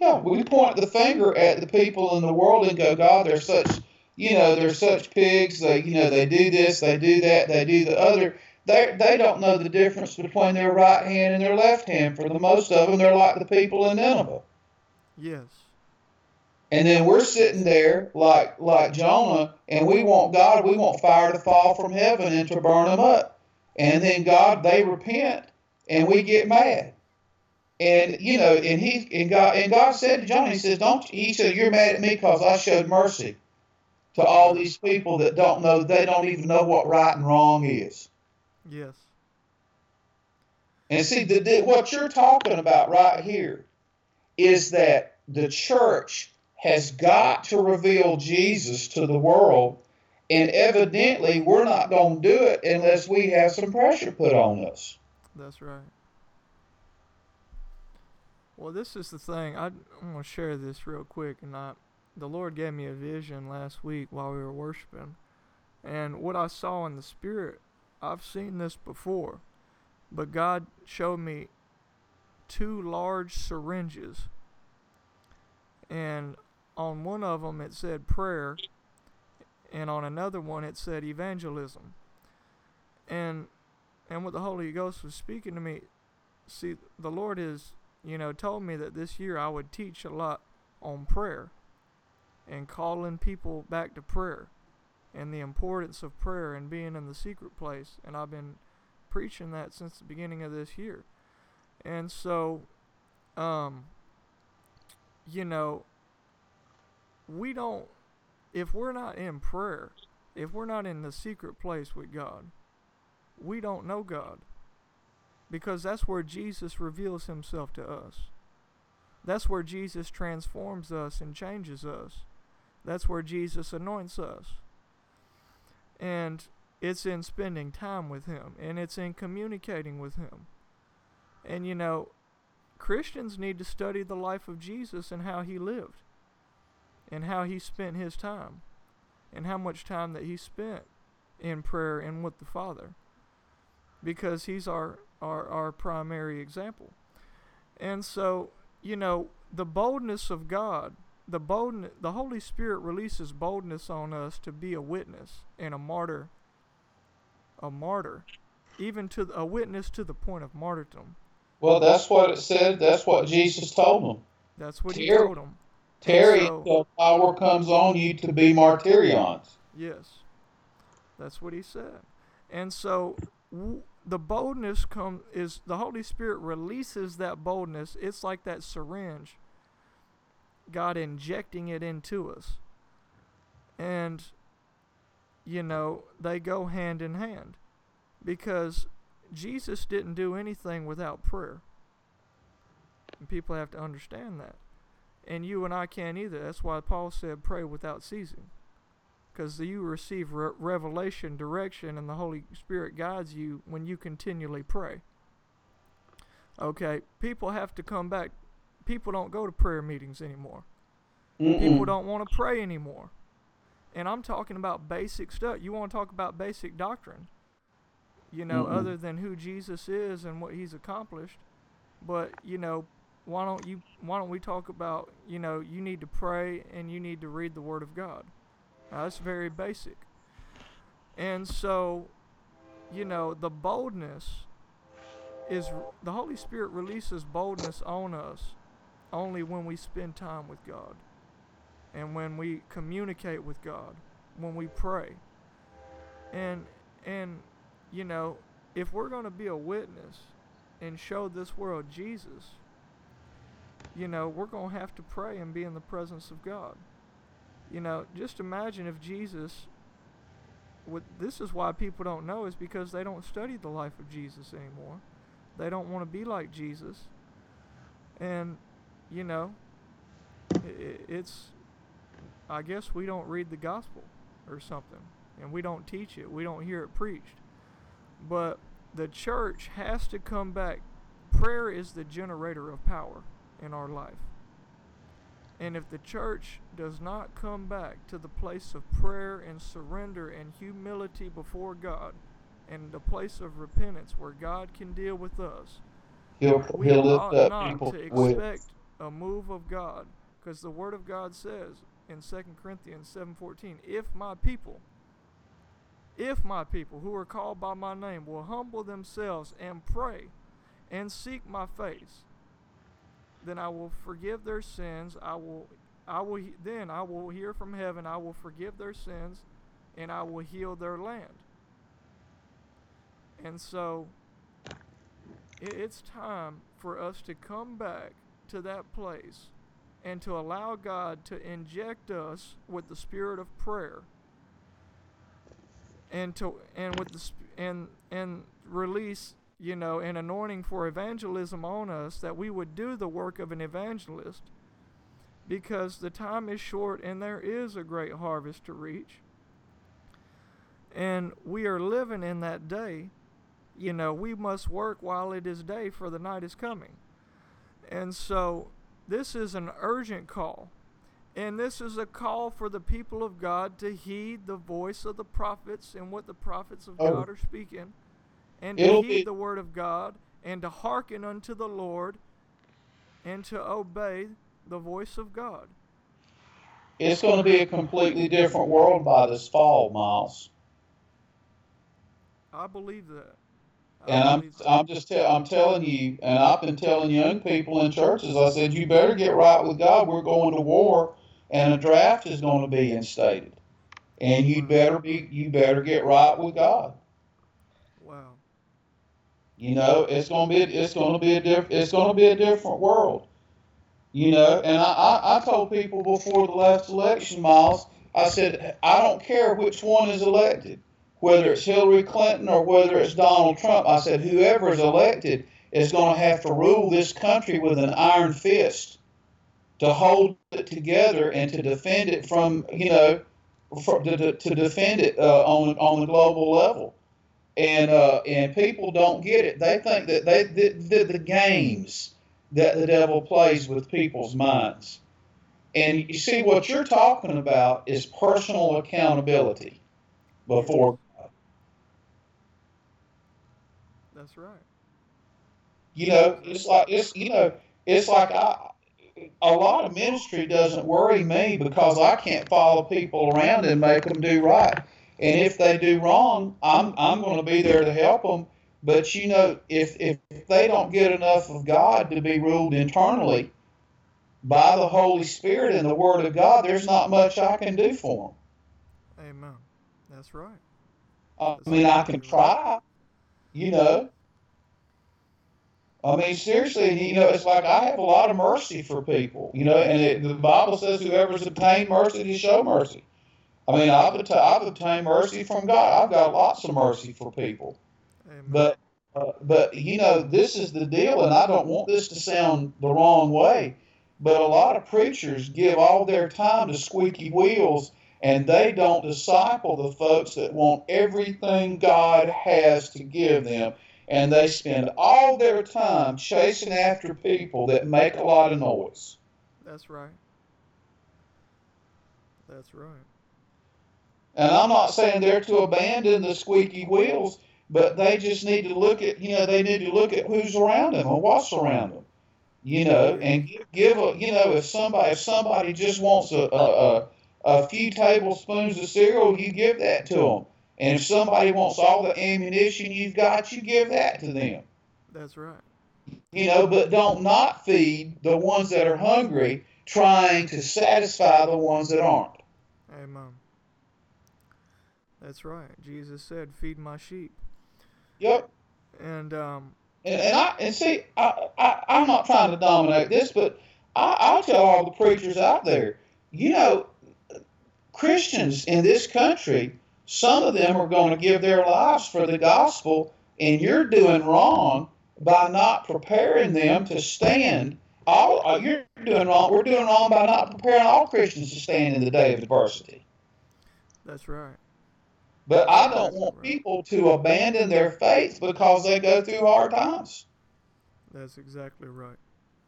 Yeah, we point the finger at the people in the world and go, God, they're such, you know, they're such pigs. They, you know, they do this, they do that, they do the other. They they don't know the difference between their right hand and their left hand. For the most of them, they're like the people in Nineveh. Yes. And then we're sitting there like like Jonah, and we want God, we want fire to fall from heaven and to burn them up. And then God, they repent, and we get mad. And you know, and he and God and God said to Jonah, He says, "Don't." He said, "You're mad at me because I showed mercy to all these people that don't know. They don't even know what right and wrong is." Yes. And see, the, the, what you're talking about right here is that the church has got to reveal Jesus to the world, and evidently we're not going to do it unless we have some pressure put on us. That's right. Well, this is the thing. I, I'm going to share this real quick. And I, the Lord gave me a vision last week while we were worshiping. And what I saw in the Spirit, I've seen this before. But God showed me two large syringes. And on one of them it said prayer. And on another one it said evangelism. And and what the Holy Ghost was speaking to me, see, the Lord has, you know, told me that this year I would teach a lot on prayer and calling people back to prayer and the importance of prayer and being in the secret place. And I've been preaching that since the beginning of this year. And so, um, you know, we don't, if we're not in prayer, if we're not in the secret place with God, we don't know God. Because that's where Jesus reveals himself to us. That's where Jesus transforms us and changes us. That's where Jesus anoints us. And it's in spending time with him and it's in communicating with him. And you know, Christians need to study the life of Jesus and how he lived and how he spent his time and how much time that he spent in prayer and with the Father because he's our, our, our primary example. And so, you know, the boldness of God, the boldness, the Holy Spirit releases boldness on us to be a witness and a martyr, a martyr, even to a witness to the point of martyrdom. Well, that's what it said. That's what Jesus told them. That's what he told them. Tarry so- until power comes on you to be martyrions. Yes, that's what he said. And so w- the boldness come is the Holy Spirit releases that boldness. It's like that syringe, God injecting it into us, and you know they go hand in hand, because Jesus didn't do anything without prayer. And people have to understand that. And you and I can't either. That's why Paul said, pray without ceasing because you receive re- revelation, direction, and the Holy Spirit guides you when you continually pray. Okay, people have to come back. People don't go to prayer meetings anymore. People Mm-mm. don't want to pray anymore. And I'm talking about basic stuff. You want to talk about basic doctrine, you know, Mm-mm. other than who Jesus is and what he's accomplished. But, you know, why don't you why don't we talk about, you know, you need to pray and you need to read the word of God. Now, that's very basic. And so, you know, the boldness is the Holy Spirit releases boldness on us only when we spend time with God and when we communicate with God, when we pray. And and you know, if we're going to be a witness and show this world Jesus, you know, we're going to have to pray and be in the presence of God. You know, just imagine if Jesus what this is why people don't know is because they don't study the life of Jesus anymore. They don't want to be like Jesus. And you know, i i- it's I guess we don't read the gospel or something and we don't teach it. We don't hear it preached. But the church has to come back. Prayer is the generator of power in our life. And if the church does not come back to the place of prayer and surrender and humility before God and the place of repentance where God can deal with us, He'll, we he'll ought lift up not people to with. expect a move of God because the word of God says in 2 Corinthians 7:14, "If my people if my people who are called by my name will humble themselves and pray and seek my face, then I will forgive their sins. I will I will then I will hear from heaven. I will forgive their sins and I will heal their land. And so it's time for us to come back to that place and to allow God to inject us with the spirit of prayer and to and with the and and release you know an anointing for evangelism on us that we would do the work of an evangelist. Because the time is short and there is a great harvest to reach. And we are living in that day. You know we must work while it is day for the night is coming. And so this is an urgent call. And this is a call for the people of God to heed the voice of the prophets and what the prophets of Oh. God are speaking, and to It'll heed be- the word of God, and to hearken unto the Lord, and to obey the voice of God. It's going to be a completely different world by this fall, Miles. I believe that. I And I'm that. I'm just tell I'm telling you, and I've been telling young people in churches. I said you better get right with God. We're going to war, and a draft is going to be instated, and you mm-hmm. better be you better get right with God. You know, it's gonna be it's gonna be a diff, it's gonna be a different world. You know, and I, I, I told people before the last election, Miles, I said I don't care which one is elected, whether it's Hillary Clinton or whether it's Donald Trump. I said whoever is elected is gonna have to rule this country with an iron fist to hold it together and to defend it from you know for, to, to to defend it uh, on on the global level and uh, and people don't get it. They think that they the, the, the games that the devil plays with people's minds. And you see, what you're talking about is personal accountability before. God. That's right. You know, it's like it's you know, it's like I. A lot of ministry doesn't worry me because I can't follow people around and make them do right. And if they do wrong, I'm I'm going to be there to help them. But you know, if if they don't get enough of God to be ruled internally, by the Holy Spirit and the Word of God, there's not much I can do for them. Amen. That's right. I mean, I can try, you know. I mean, seriously, you know, it's like I have a lot of mercy for people, you know, and it, the Bible says whoever's obtained mercy to show mercy. I mean, I've, I've obtained mercy from God. I've got lots of mercy for people. Amen. But, uh, but you know, this is the deal, and I don't want this to sound the wrong way, but a lot of preachers give all their time to squeaky wheels, and they don't disciple the folks that want everything God has to give them and they spend all their time chasing after people that make a lot of noise. That's right. That's right. And I'm not saying they're to abandon the squeaky wheels, but they just need to look at, you know, they need to look at who's around them and what's around them, you know, and give, give a, you know, if somebody, if somebody just wants a, a, a, a few tablespoons of cereal, you give that to them. And if somebody wants all the ammunition you've got, you give that to them. That's right. You know, but don't not feed the ones that are hungry, trying to satisfy the ones that aren't. Amen. That's right. Jesus said, "Feed my sheep." Yep. And um. And, and I and see, I, I I'm not trying to dominate this, but I, I'll tell all the preachers out there, you know, Christians in this country some of them are going to give their lives for the gospel, and you're doing wrong by not preparing them to stand. All uh, you're doing wrong. We're doing wrong by not preparing all Christians to stand in the day of adversity. That's right. But I don't want people to abandon their faith because they go through hard times. That's exactly right.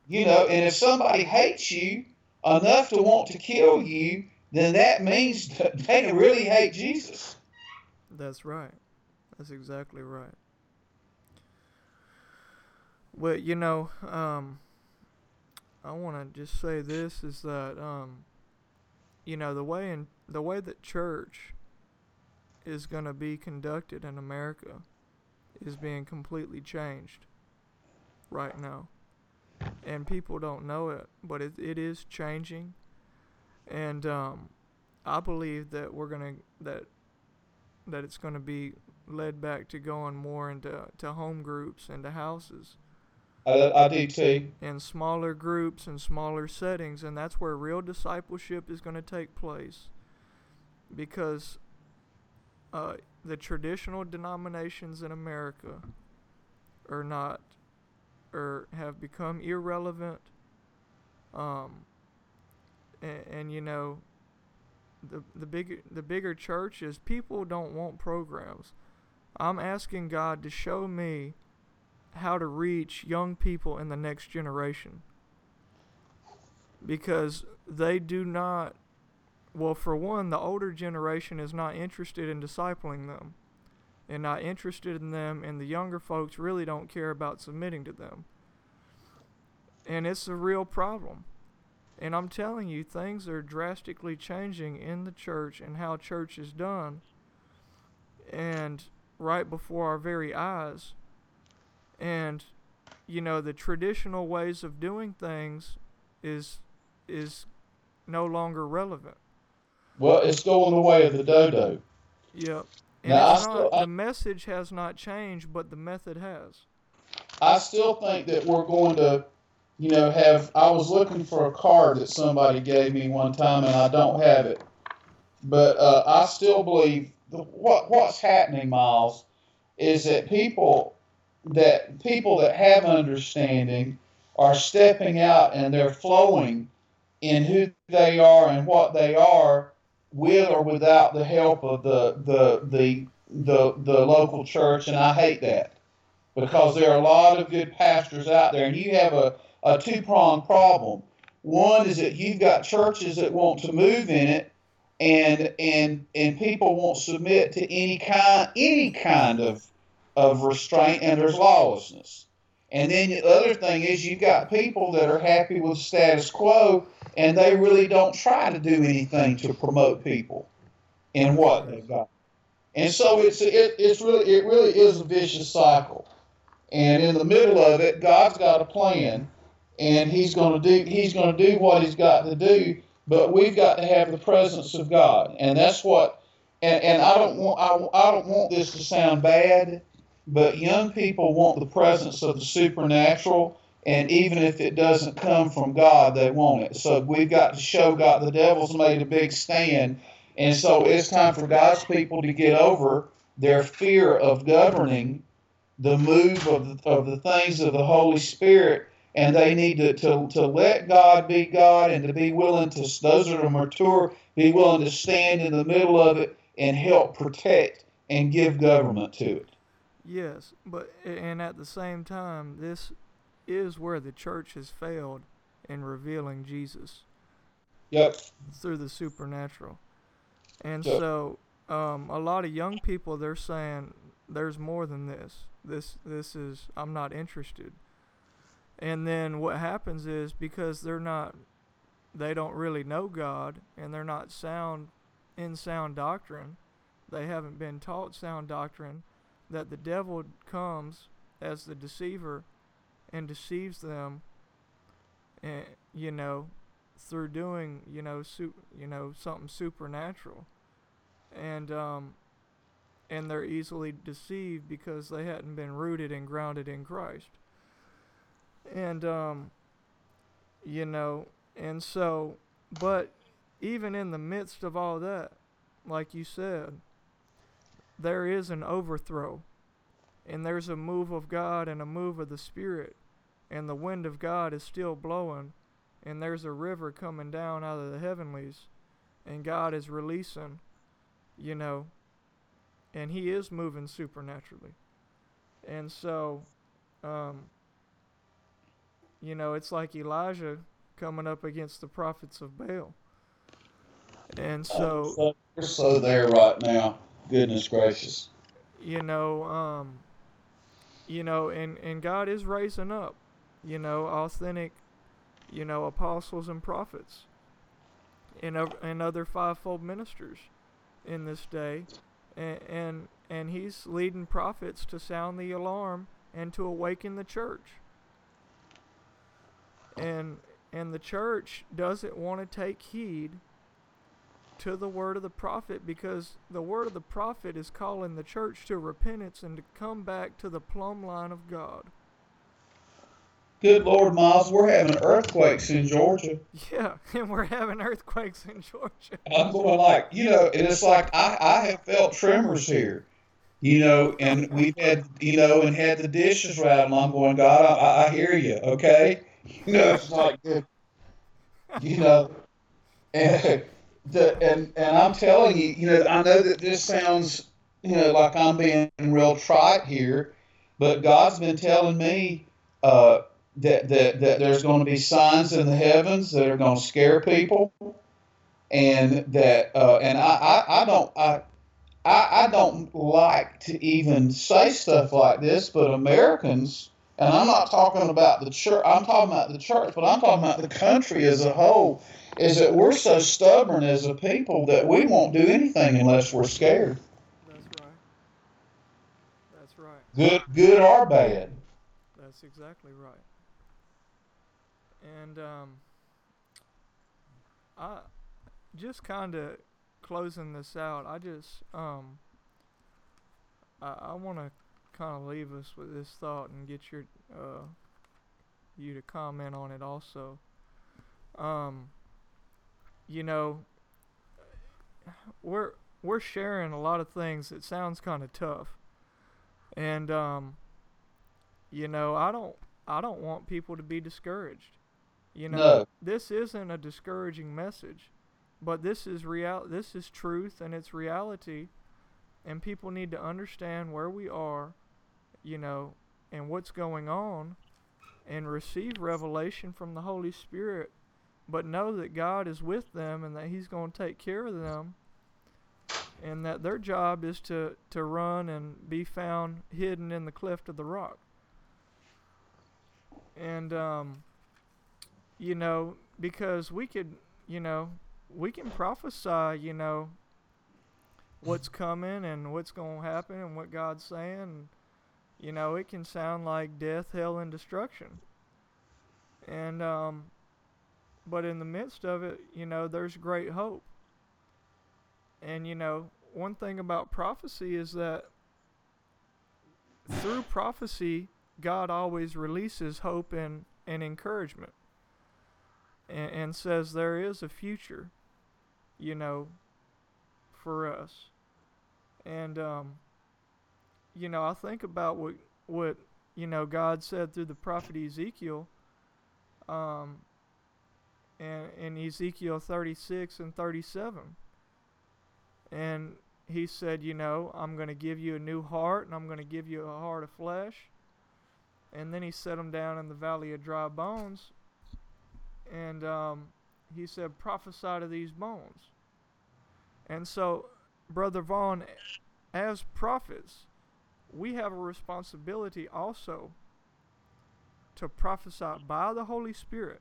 You know, and if somebody hates you enough to want to kill you, then that means that they really hate Jesus. That's right. That's exactly right. Well, you know, um, I want to just say this is that, um, you know, the way in the way that church is going to be conducted in America is being completely changed right now, and people don't know it, but it it is changing, and um, I believe that we're gonna that that it's going to be led back to going more into to home groups and to houses. I, I do too. In smaller groups and smaller settings, and that's where real discipleship is going to take place. Because uh, the traditional denominations in America are not, or have become irrelevant. Um, and, and you know, the the big the bigger churches, people don't want programs. I'm asking God to show me how to reach young people in the next generation. Because they do not well, for one, the older generation is not interested in discipling them and not interested in them, and the younger folks really don't care about submitting to them. And it's a real problem. And I'm telling you, things are drastically changing in the church and how church is done. And right before our very eyes. And, you know, the traditional ways of doing things is is no longer relevant. Well, it's going the way of the dodo. Yep. And now, not, the message has not changed, but the method has. I still think that we're going to you know, have I was looking for a card that somebody gave me one time and I don't have it, but uh, I still believe the, what what's happening, Miles, is that people that people that have understanding are stepping out and they're flowing in who they are and what they are with or without the help of the the the the, the local church and I hate that because there are a lot of good pastors out there and you have a a two pronged problem. One is that you've got churches that want to move in it, and and and people won't submit to any kind any kind of of restraint, and there's lawlessness. And then the other thing is you've got people that are happy with status quo, and they really don't try to do anything to promote people in what they've got. And so it's it, it's really it really is a vicious cycle. And in the middle of it, God's got a plan and he's going to do he's going to do what he's got to do. But we've got to have the presence of God, and that's what. And, and I don't want I, I don't want this to sound bad, but young people want the presence of the supernatural, and even if it doesn't come from God, they want it. So we've got to show God the devil's made a big stand, and so it's time for God's people to get over their fear of governing the move of the, of the things of the Holy Spirit, and they need to, to, to let God be God and to be willing to, those that are mature, be willing to stand in the middle of it and help protect and give government to it. Yes, but and at the same time, this is where the church has failed in revealing Jesus. Yep. Through the supernatural, and yep. so um, a lot of young people they're saying there's more than this. This this is I'm not interested. And then what happens is because they're not they don't really know God and they're not sound in sound doctrine, they haven't been taught sound doctrine that the devil comes as the deceiver and deceives them and eh, you know through doing you know su- you know something supernatural and um and they're easily deceived because they hadn't been rooted and grounded in Christ. And um you know, and so but even in the midst of all that, like you said, there is an overthrow. And there's a move of God and a move of the Spirit. And the wind of God is still blowing. And there's a river coming down out of the heavenlies. And God is releasing, you know, and he is moving supernaturally. And so, um, you know, it's like Elijah coming up against the prophets of Baal. And so, we're so there right now. Goodness gracious. You know, um, you know, and and God is raising up, you know, authentic, you know, apostles and prophets, and and other fivefold ministers in this day and, and and he's leading prophets to sound the alarm and to awaken the church. And and the church doesn't want to take heed to the word of the prophet because the word of the prophet is calling the church to repentance and to come back to the plumb line of God. Good Lord, Miles, we're having earthquakes in Georgia. Yeah, and we're having earthquakes in Georgia. I'm going like, you know, and it's like I, I have felt tremors here, you know, and we've had, you know, and had the dishes rattle. I'm going, God, I, I hear you, okay? You know, it's like, you know, and the and and I'm telling you, you know, I know that this sounds, you know, like I'm being real trite here, but God's been telling me. Uh, that, that, that there's going to be signs in the heavens that are going to scare people and that uh, and I, I, I don't I, I I don't like to even say stuff like this, but Americans and I'm not talking about the church I'm talking about the church, but I'm talking about the country as a whole, is that we're so stubborn as a people that we won't do anything unless we're scared. That's right. That's right. Good good or bad. That's exactly right. And um, I just kind of closing this out. I just um, I, I want to kind of leave us with this thought and get your uh, you to comment on it also. Um, you know, we're we're sharing a lot of things that sounds kind of tough, and um, you know, I don't I don't want people to be discouraged. You know, no. this isn't a discouraging message, but this is real. This is truth and it's reality, and people need to understand where we are, you know, and what's going on, and receive revelation from the Holy Spirit, but know that God is with them and that He's going to take care of them, and that their job is to to run and be found hidden in the cleft of the rock. And um you know, because we could, you know, we can prophesy, you know, what's coming and what's going to happen and what God's saying. You know, it can sound like death, hell, and destruction. And um, but in the midst of it, you know, there's great hope. And you know, one thing about prophecy is that through prophecy, God always releases hope and, and encouragement and, and says there is a future, you know, for us. And, um, you know, I think about what, what, you know, God said through the prophet Ezekiel, um, and in Ezekiel 36 and 37. And he said, You know, I'm going to give you a new heart, and I'm going to give you a heart of flesh. And then he set him down in the valley of dry bones. And um, he said, Prophesy to these bones. And so, Brother Vaughn, as prophets, we have a responsibility also to prophesy by the Holy Spirit.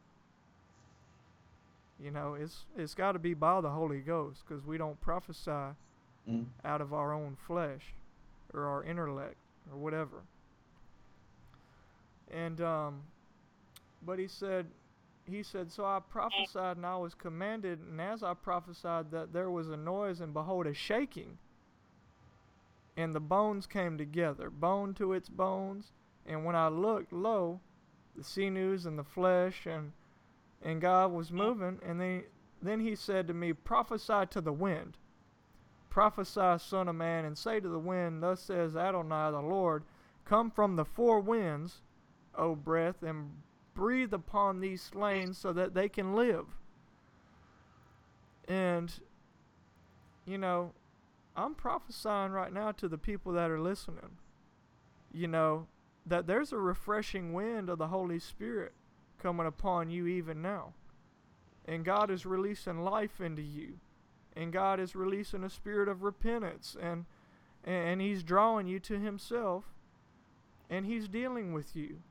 You know, it's it's got to be by the Holy Ghost because we don't prophesy mm. out of our own flesh or our intellect or whatever. And um, but he said, he said, so I prophesied and I was commanded, and as I prophesied that there was a noise, and behold, a shaking. And the bones came together, bone to its bones. And when I looked, lo, the sinews and the flesh, and and God was moving. And then then he said to me, prophesy to the wind. Prophesy, Son of Man, and say to the wind, Thus says Adonai the Lord, Come from the four winds, O breath, and breathe upon these slain so that they can live. And, you know, I'm prophesying right now to the people that are listening, you know, that there's a refreshing wind of the Holy Spirit coming upon you even now. And God is releasing life into you and God is releasing a spirit of repentance and and he's drawing you to himself and he's dealing with you.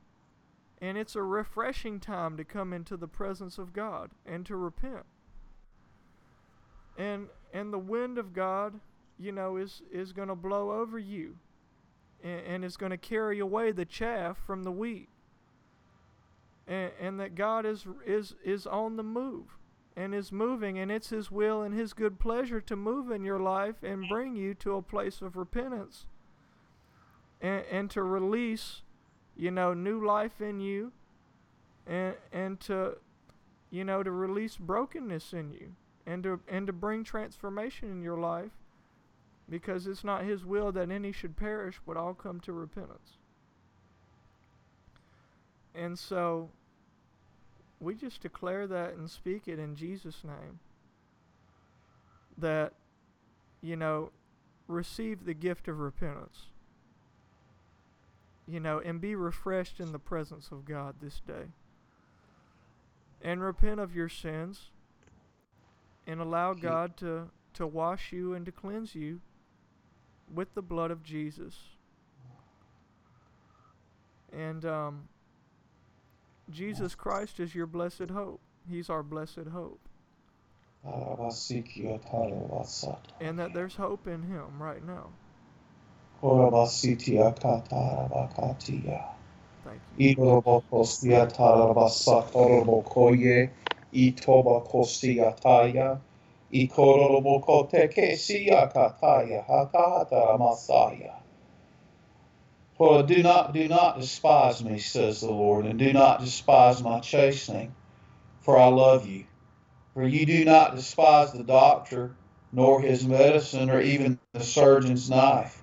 And it's a refreshing time to come into the presence of God and to repent. And and the wind of God, you know, is is going to blow over you. And, and it's going to carry away the chaff from the wheat. And, and that God is is is on the move and is moving, and it's His will and His good pleasure to move in your life and bring you to a place of repentance and, and to release, you know, new life in you and, and to, you know, to release brokenness in you and to, and to bring transformation in your life because it's not His will that any should perish but all come to repentance. And so we just declare that and speak it in Jesus' name. That, you know, receive the gift of repentance. You know, and be refreshed in the presence of God this day. And repent of your sins and allow God to, to wash you and to cleanse you with the blood of Jesus. And um, Jesus Christ is your blessed hope. He's our blessed hope. And that there's hope in Him right now. For do not do not despise me, says the Lord, and do not despise my chastening, for I love you. For you do not despise the doctor, nor his medicine, or even the surgeon's knife.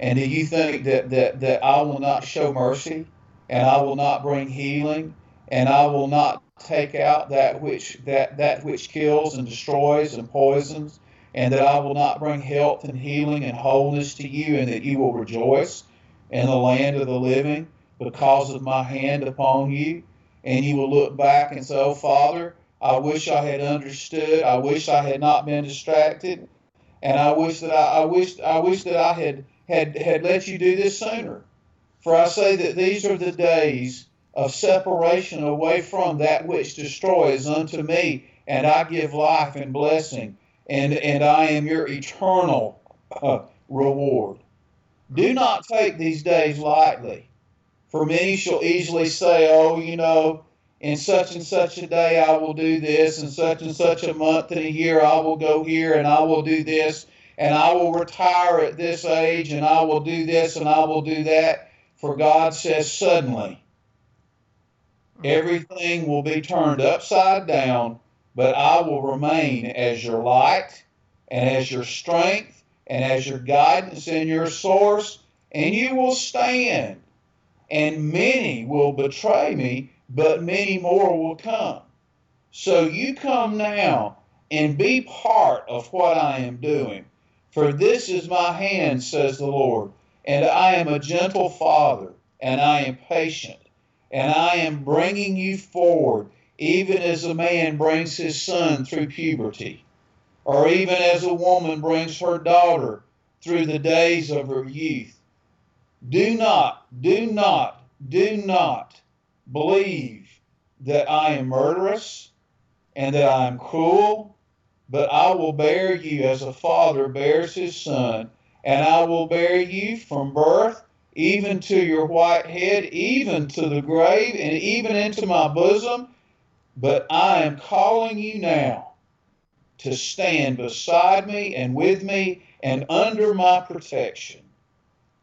And do you think that, that, that I will not show mercy, and I will not bring healing, and I will not take out that which that, that which kills and destroys and poisons, and that I will not bring health and healing and wholeness to you, and that you will rejoice? in the land of the living because of my hand upon you. And you will look back and say, Oh, Father, I wish I had understood. I wish I had not been distracted. And I wish that I, I wish I wish that I had, had had let you do this sooner. For I say that these are the days of separation away from that which destroys unto me, and I give life and blessing, and, and I am your eternal uh, reward. Do not take these days lightly, for many shall easily say, Oh, you know, in such and such a day I will do this, and such and such a month and a year I will go here and I will do this, and I will retire at this age, and I will do this and I will do that. For God says, suddenly, mm-hmm. everything will be turned upside down, but I will remain as your light and as your strength and as your guidance and your source, and you will stand. And many will betray me, but many more will come. So you come now and be part of what I am doing. For this is my hand, says the Lord, and I am a gentle father, and I am patient, and I am bringing you forward, even as a man brings his son through puberty, or even as a woman brings her daughter through the days of her youth. Do not, do not, do not believe that I am murderous and that I am cruel, but I will bear you as a father bears his son, and I will bear you from birth even to your white head, even to the grave, and even into my bosom. But I am calling you now to stand beside me and with me and under my protection.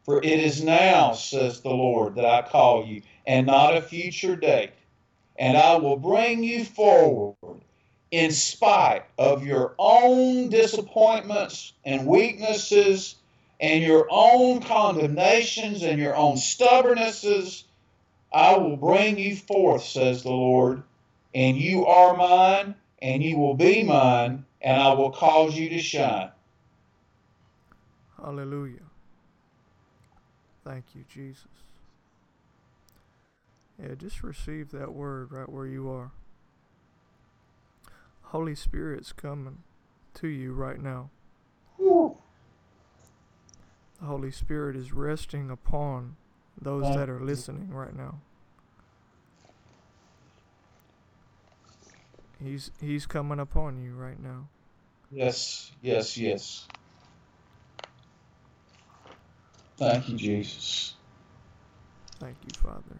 For it is now, says the Lord, that I call you, and not a future date. And I will bring you forward in spite of your own disappointments and weaknesses and your own condemnations and your own stubbornnesses. I will bring you forth, says the Lord, and you are mine, and you will be mine, and I will cause you to shine. Hallelujah. Thank you, Jesus. Yeah, just receive that word right where you are. Holy Spirit's coming to you right now. The Holy Spirit is resting upon those that are listening right now. He's he's coming upon you right now. Yes, yes, yes. Thank you, Jesus. Thank you, Father.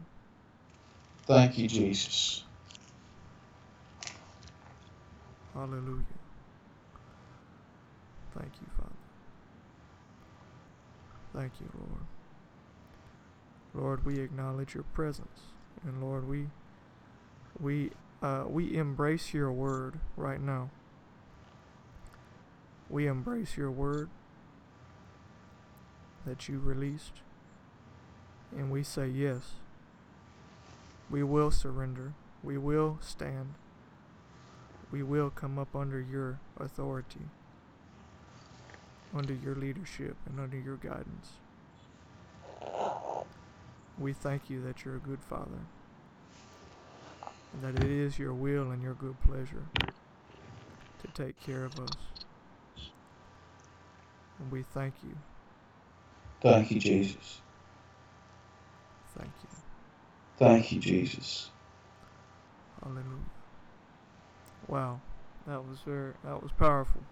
Thank you, Jesus. Hallelujah. Thank you, Father. Thank you, Lord. Lord, we acknowledge your presence. And Lord, we we uh, we embrace your word right now. We embrace your word that you released. And we say yes. We will surrender. We will stand. We will come up under your authority, under your leadership, and under your guidance. We thank you that you're a good Father, and that it is your will and your good pleasure to take care of us. And we thank you. Thank you, Jesus. Thank you. Thank you, Jesus. Hallelujah. Wow, that was very that was powerful.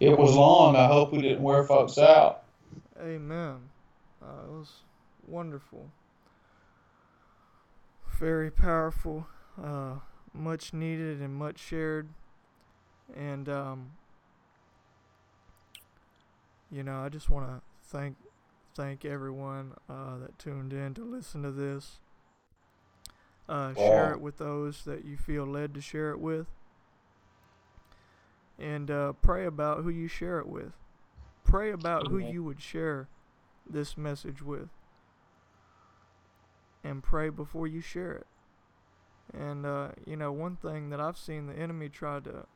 It was long. I hope we didn't wear folks out. Amen. Uh, it was wonderful. Very powerful. Uh, much needed and much shared. And um, you know, I just want to thank thank everyone uh, that tuned in to listen to this. Uh, Share it with those that you feel led to share it with. And uh, pray about who you share it with. Pray about who you would share this message with. And pray before you share it. And uh, you know, one thing that I've seen the enemy try to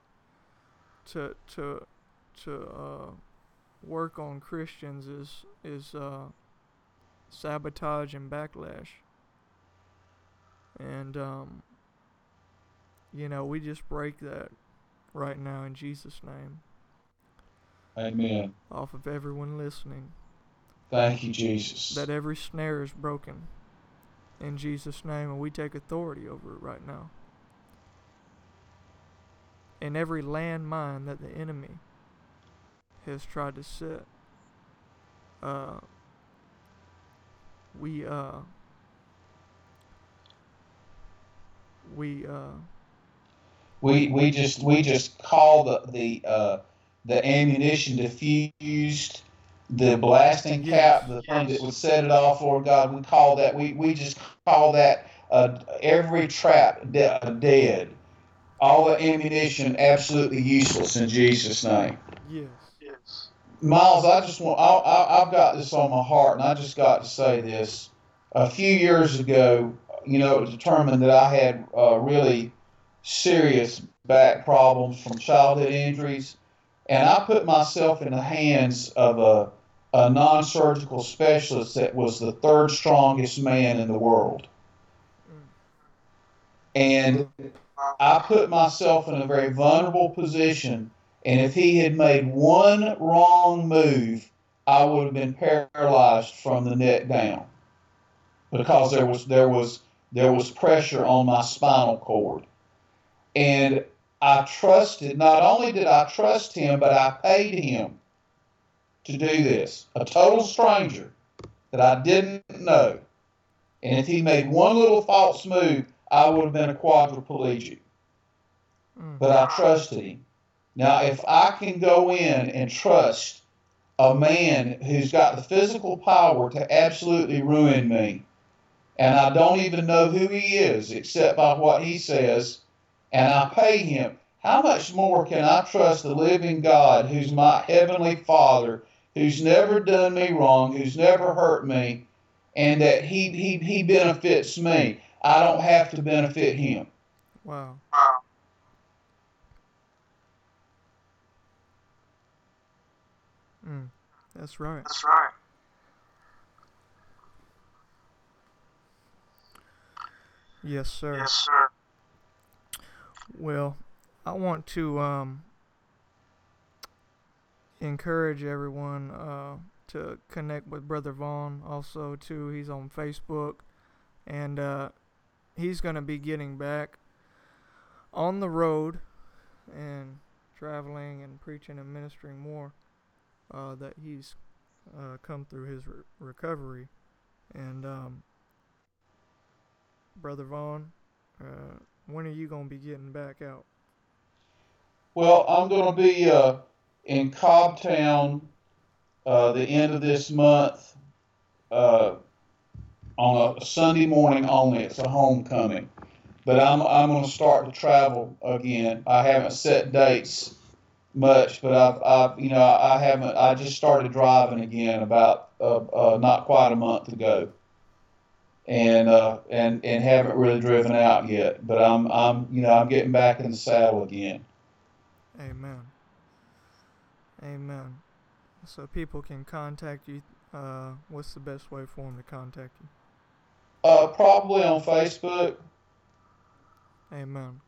to to to uh, work on Christians is is uh, sabotage and backlash. And um, you know, we just break that right now in Jesus' name Amen. off of everyone listening. Thank you, Jesus. That every snare is broken in Jesus' name, and we take authority over it right now. And every landmine that the enemy has tried to set, uh, we uh, we uh, we we just we just call the the uh, the ammunition diffused, the blasting cap, the thing that would set it off, Lord God. We call that we we just call that uh, every trap de- dead, all the ammunition absolutely useless in Jesus' name. yes. Yes. Miles, I just want, I, I, I've got this on my heart, and I just got to say this. A few years ago, you know, it was determined that I had uh, really serious back problems from childhood injuries, and I put myself in the hands of a, a non surgical specialist that was the third strongest man in the world. And I put myself in a very vulnerable position. And if he had made one wrong move, I would have been paralyzed from the neck down. Because there was there was there was pressure on my spinal cord. And I trusted, not only did I trust him, but I paid him to do this. A total stranger that I didn't know. And if he made one little false move, I would have been a quadriplegic. Mm. But I trusted him. Now, if I can go in and trust a man who's got the physical power to absolutely ruin me, and I don't even know who he is except by what he says, and I pay him, how much more can I trust the living God who's my heavenly Father, who's never done me wrong, who's never hurt me, and that he, he, he benefits me? I don't have to benefit him. Wow. Wow. Mm. That's right. That's right. Yes, sir. Yes, sir. Well, I want to um, encourage everyone uh, to connect with Brother Vaughn. Also, too, he's on Facebook, and uh, he's gonna be getting back on the road and traveling and preaching and ministering more. Uh, that he's uh, come through his re- recovery, and um, Brother Vaughn. Uh, when are you gonna be getting back out? Well, I'm going to be uh, in Cobbtown uh, the end of this month uh, on a Sunday morning only. It's a homecoming. But I'm, I'm going to start to travel again. I haven't set dates much, but I've, I've you know, I haven't, I just started driving again about uh, uh, not quite a month ago. And, uh, and and haven't really driven out yet, but I'm I'm you know I'm getting back in the saddle again. Amen. Amen. So people can contact you. Uh, what's the best way for them to contact you? Uh, probably on Facebook. Amen.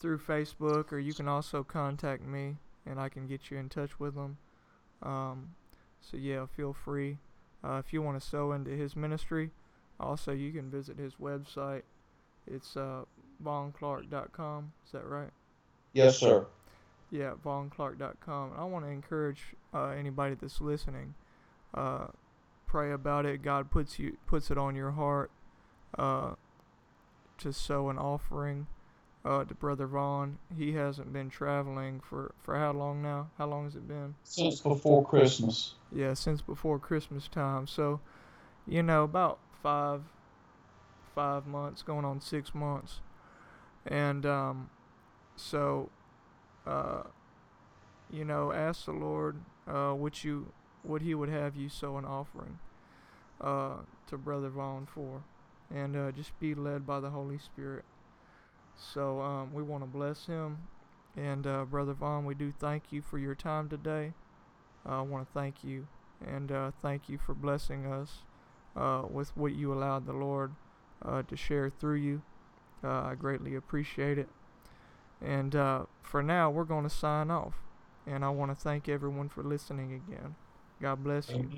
Through Facebook, or you can also contact me, and I can get you in touch with them. Um, so yeah, feel free. Uh, if you want to sow into his ministry, also you can visit his website. It's uh, vonclark.com. Is that right? Yes, sir. Yeah, vonclark.com. I want to encourage uh, anybody that's listening. Uh, pray about it. God puts you puts it on your heart uh, to sow an offering uh, to Brother Vaughn. He hasn't been traveling for for how long now? How long has it been? Since before Christmas. Yeah, since before Christmas time. So, you know, about five five months, going on six months, and um, so, uh, you know, ask the Lord, uh, what you what He would have you sow an offering, uh, to Brother Vaughn for, and uh, just be led by the Holy Spirit. So um, we want to bless him, and uh, Brother Vaughn, we do thank you for your time today. Uh, I want to thank you, and uh, thank you for blessing us uh, with what you allowed the Lord uh, to share through you. Uh, I greatly appreciate it. And uh, for now, we're going to sign off. And I want to thank everyone for listening again. God bless you.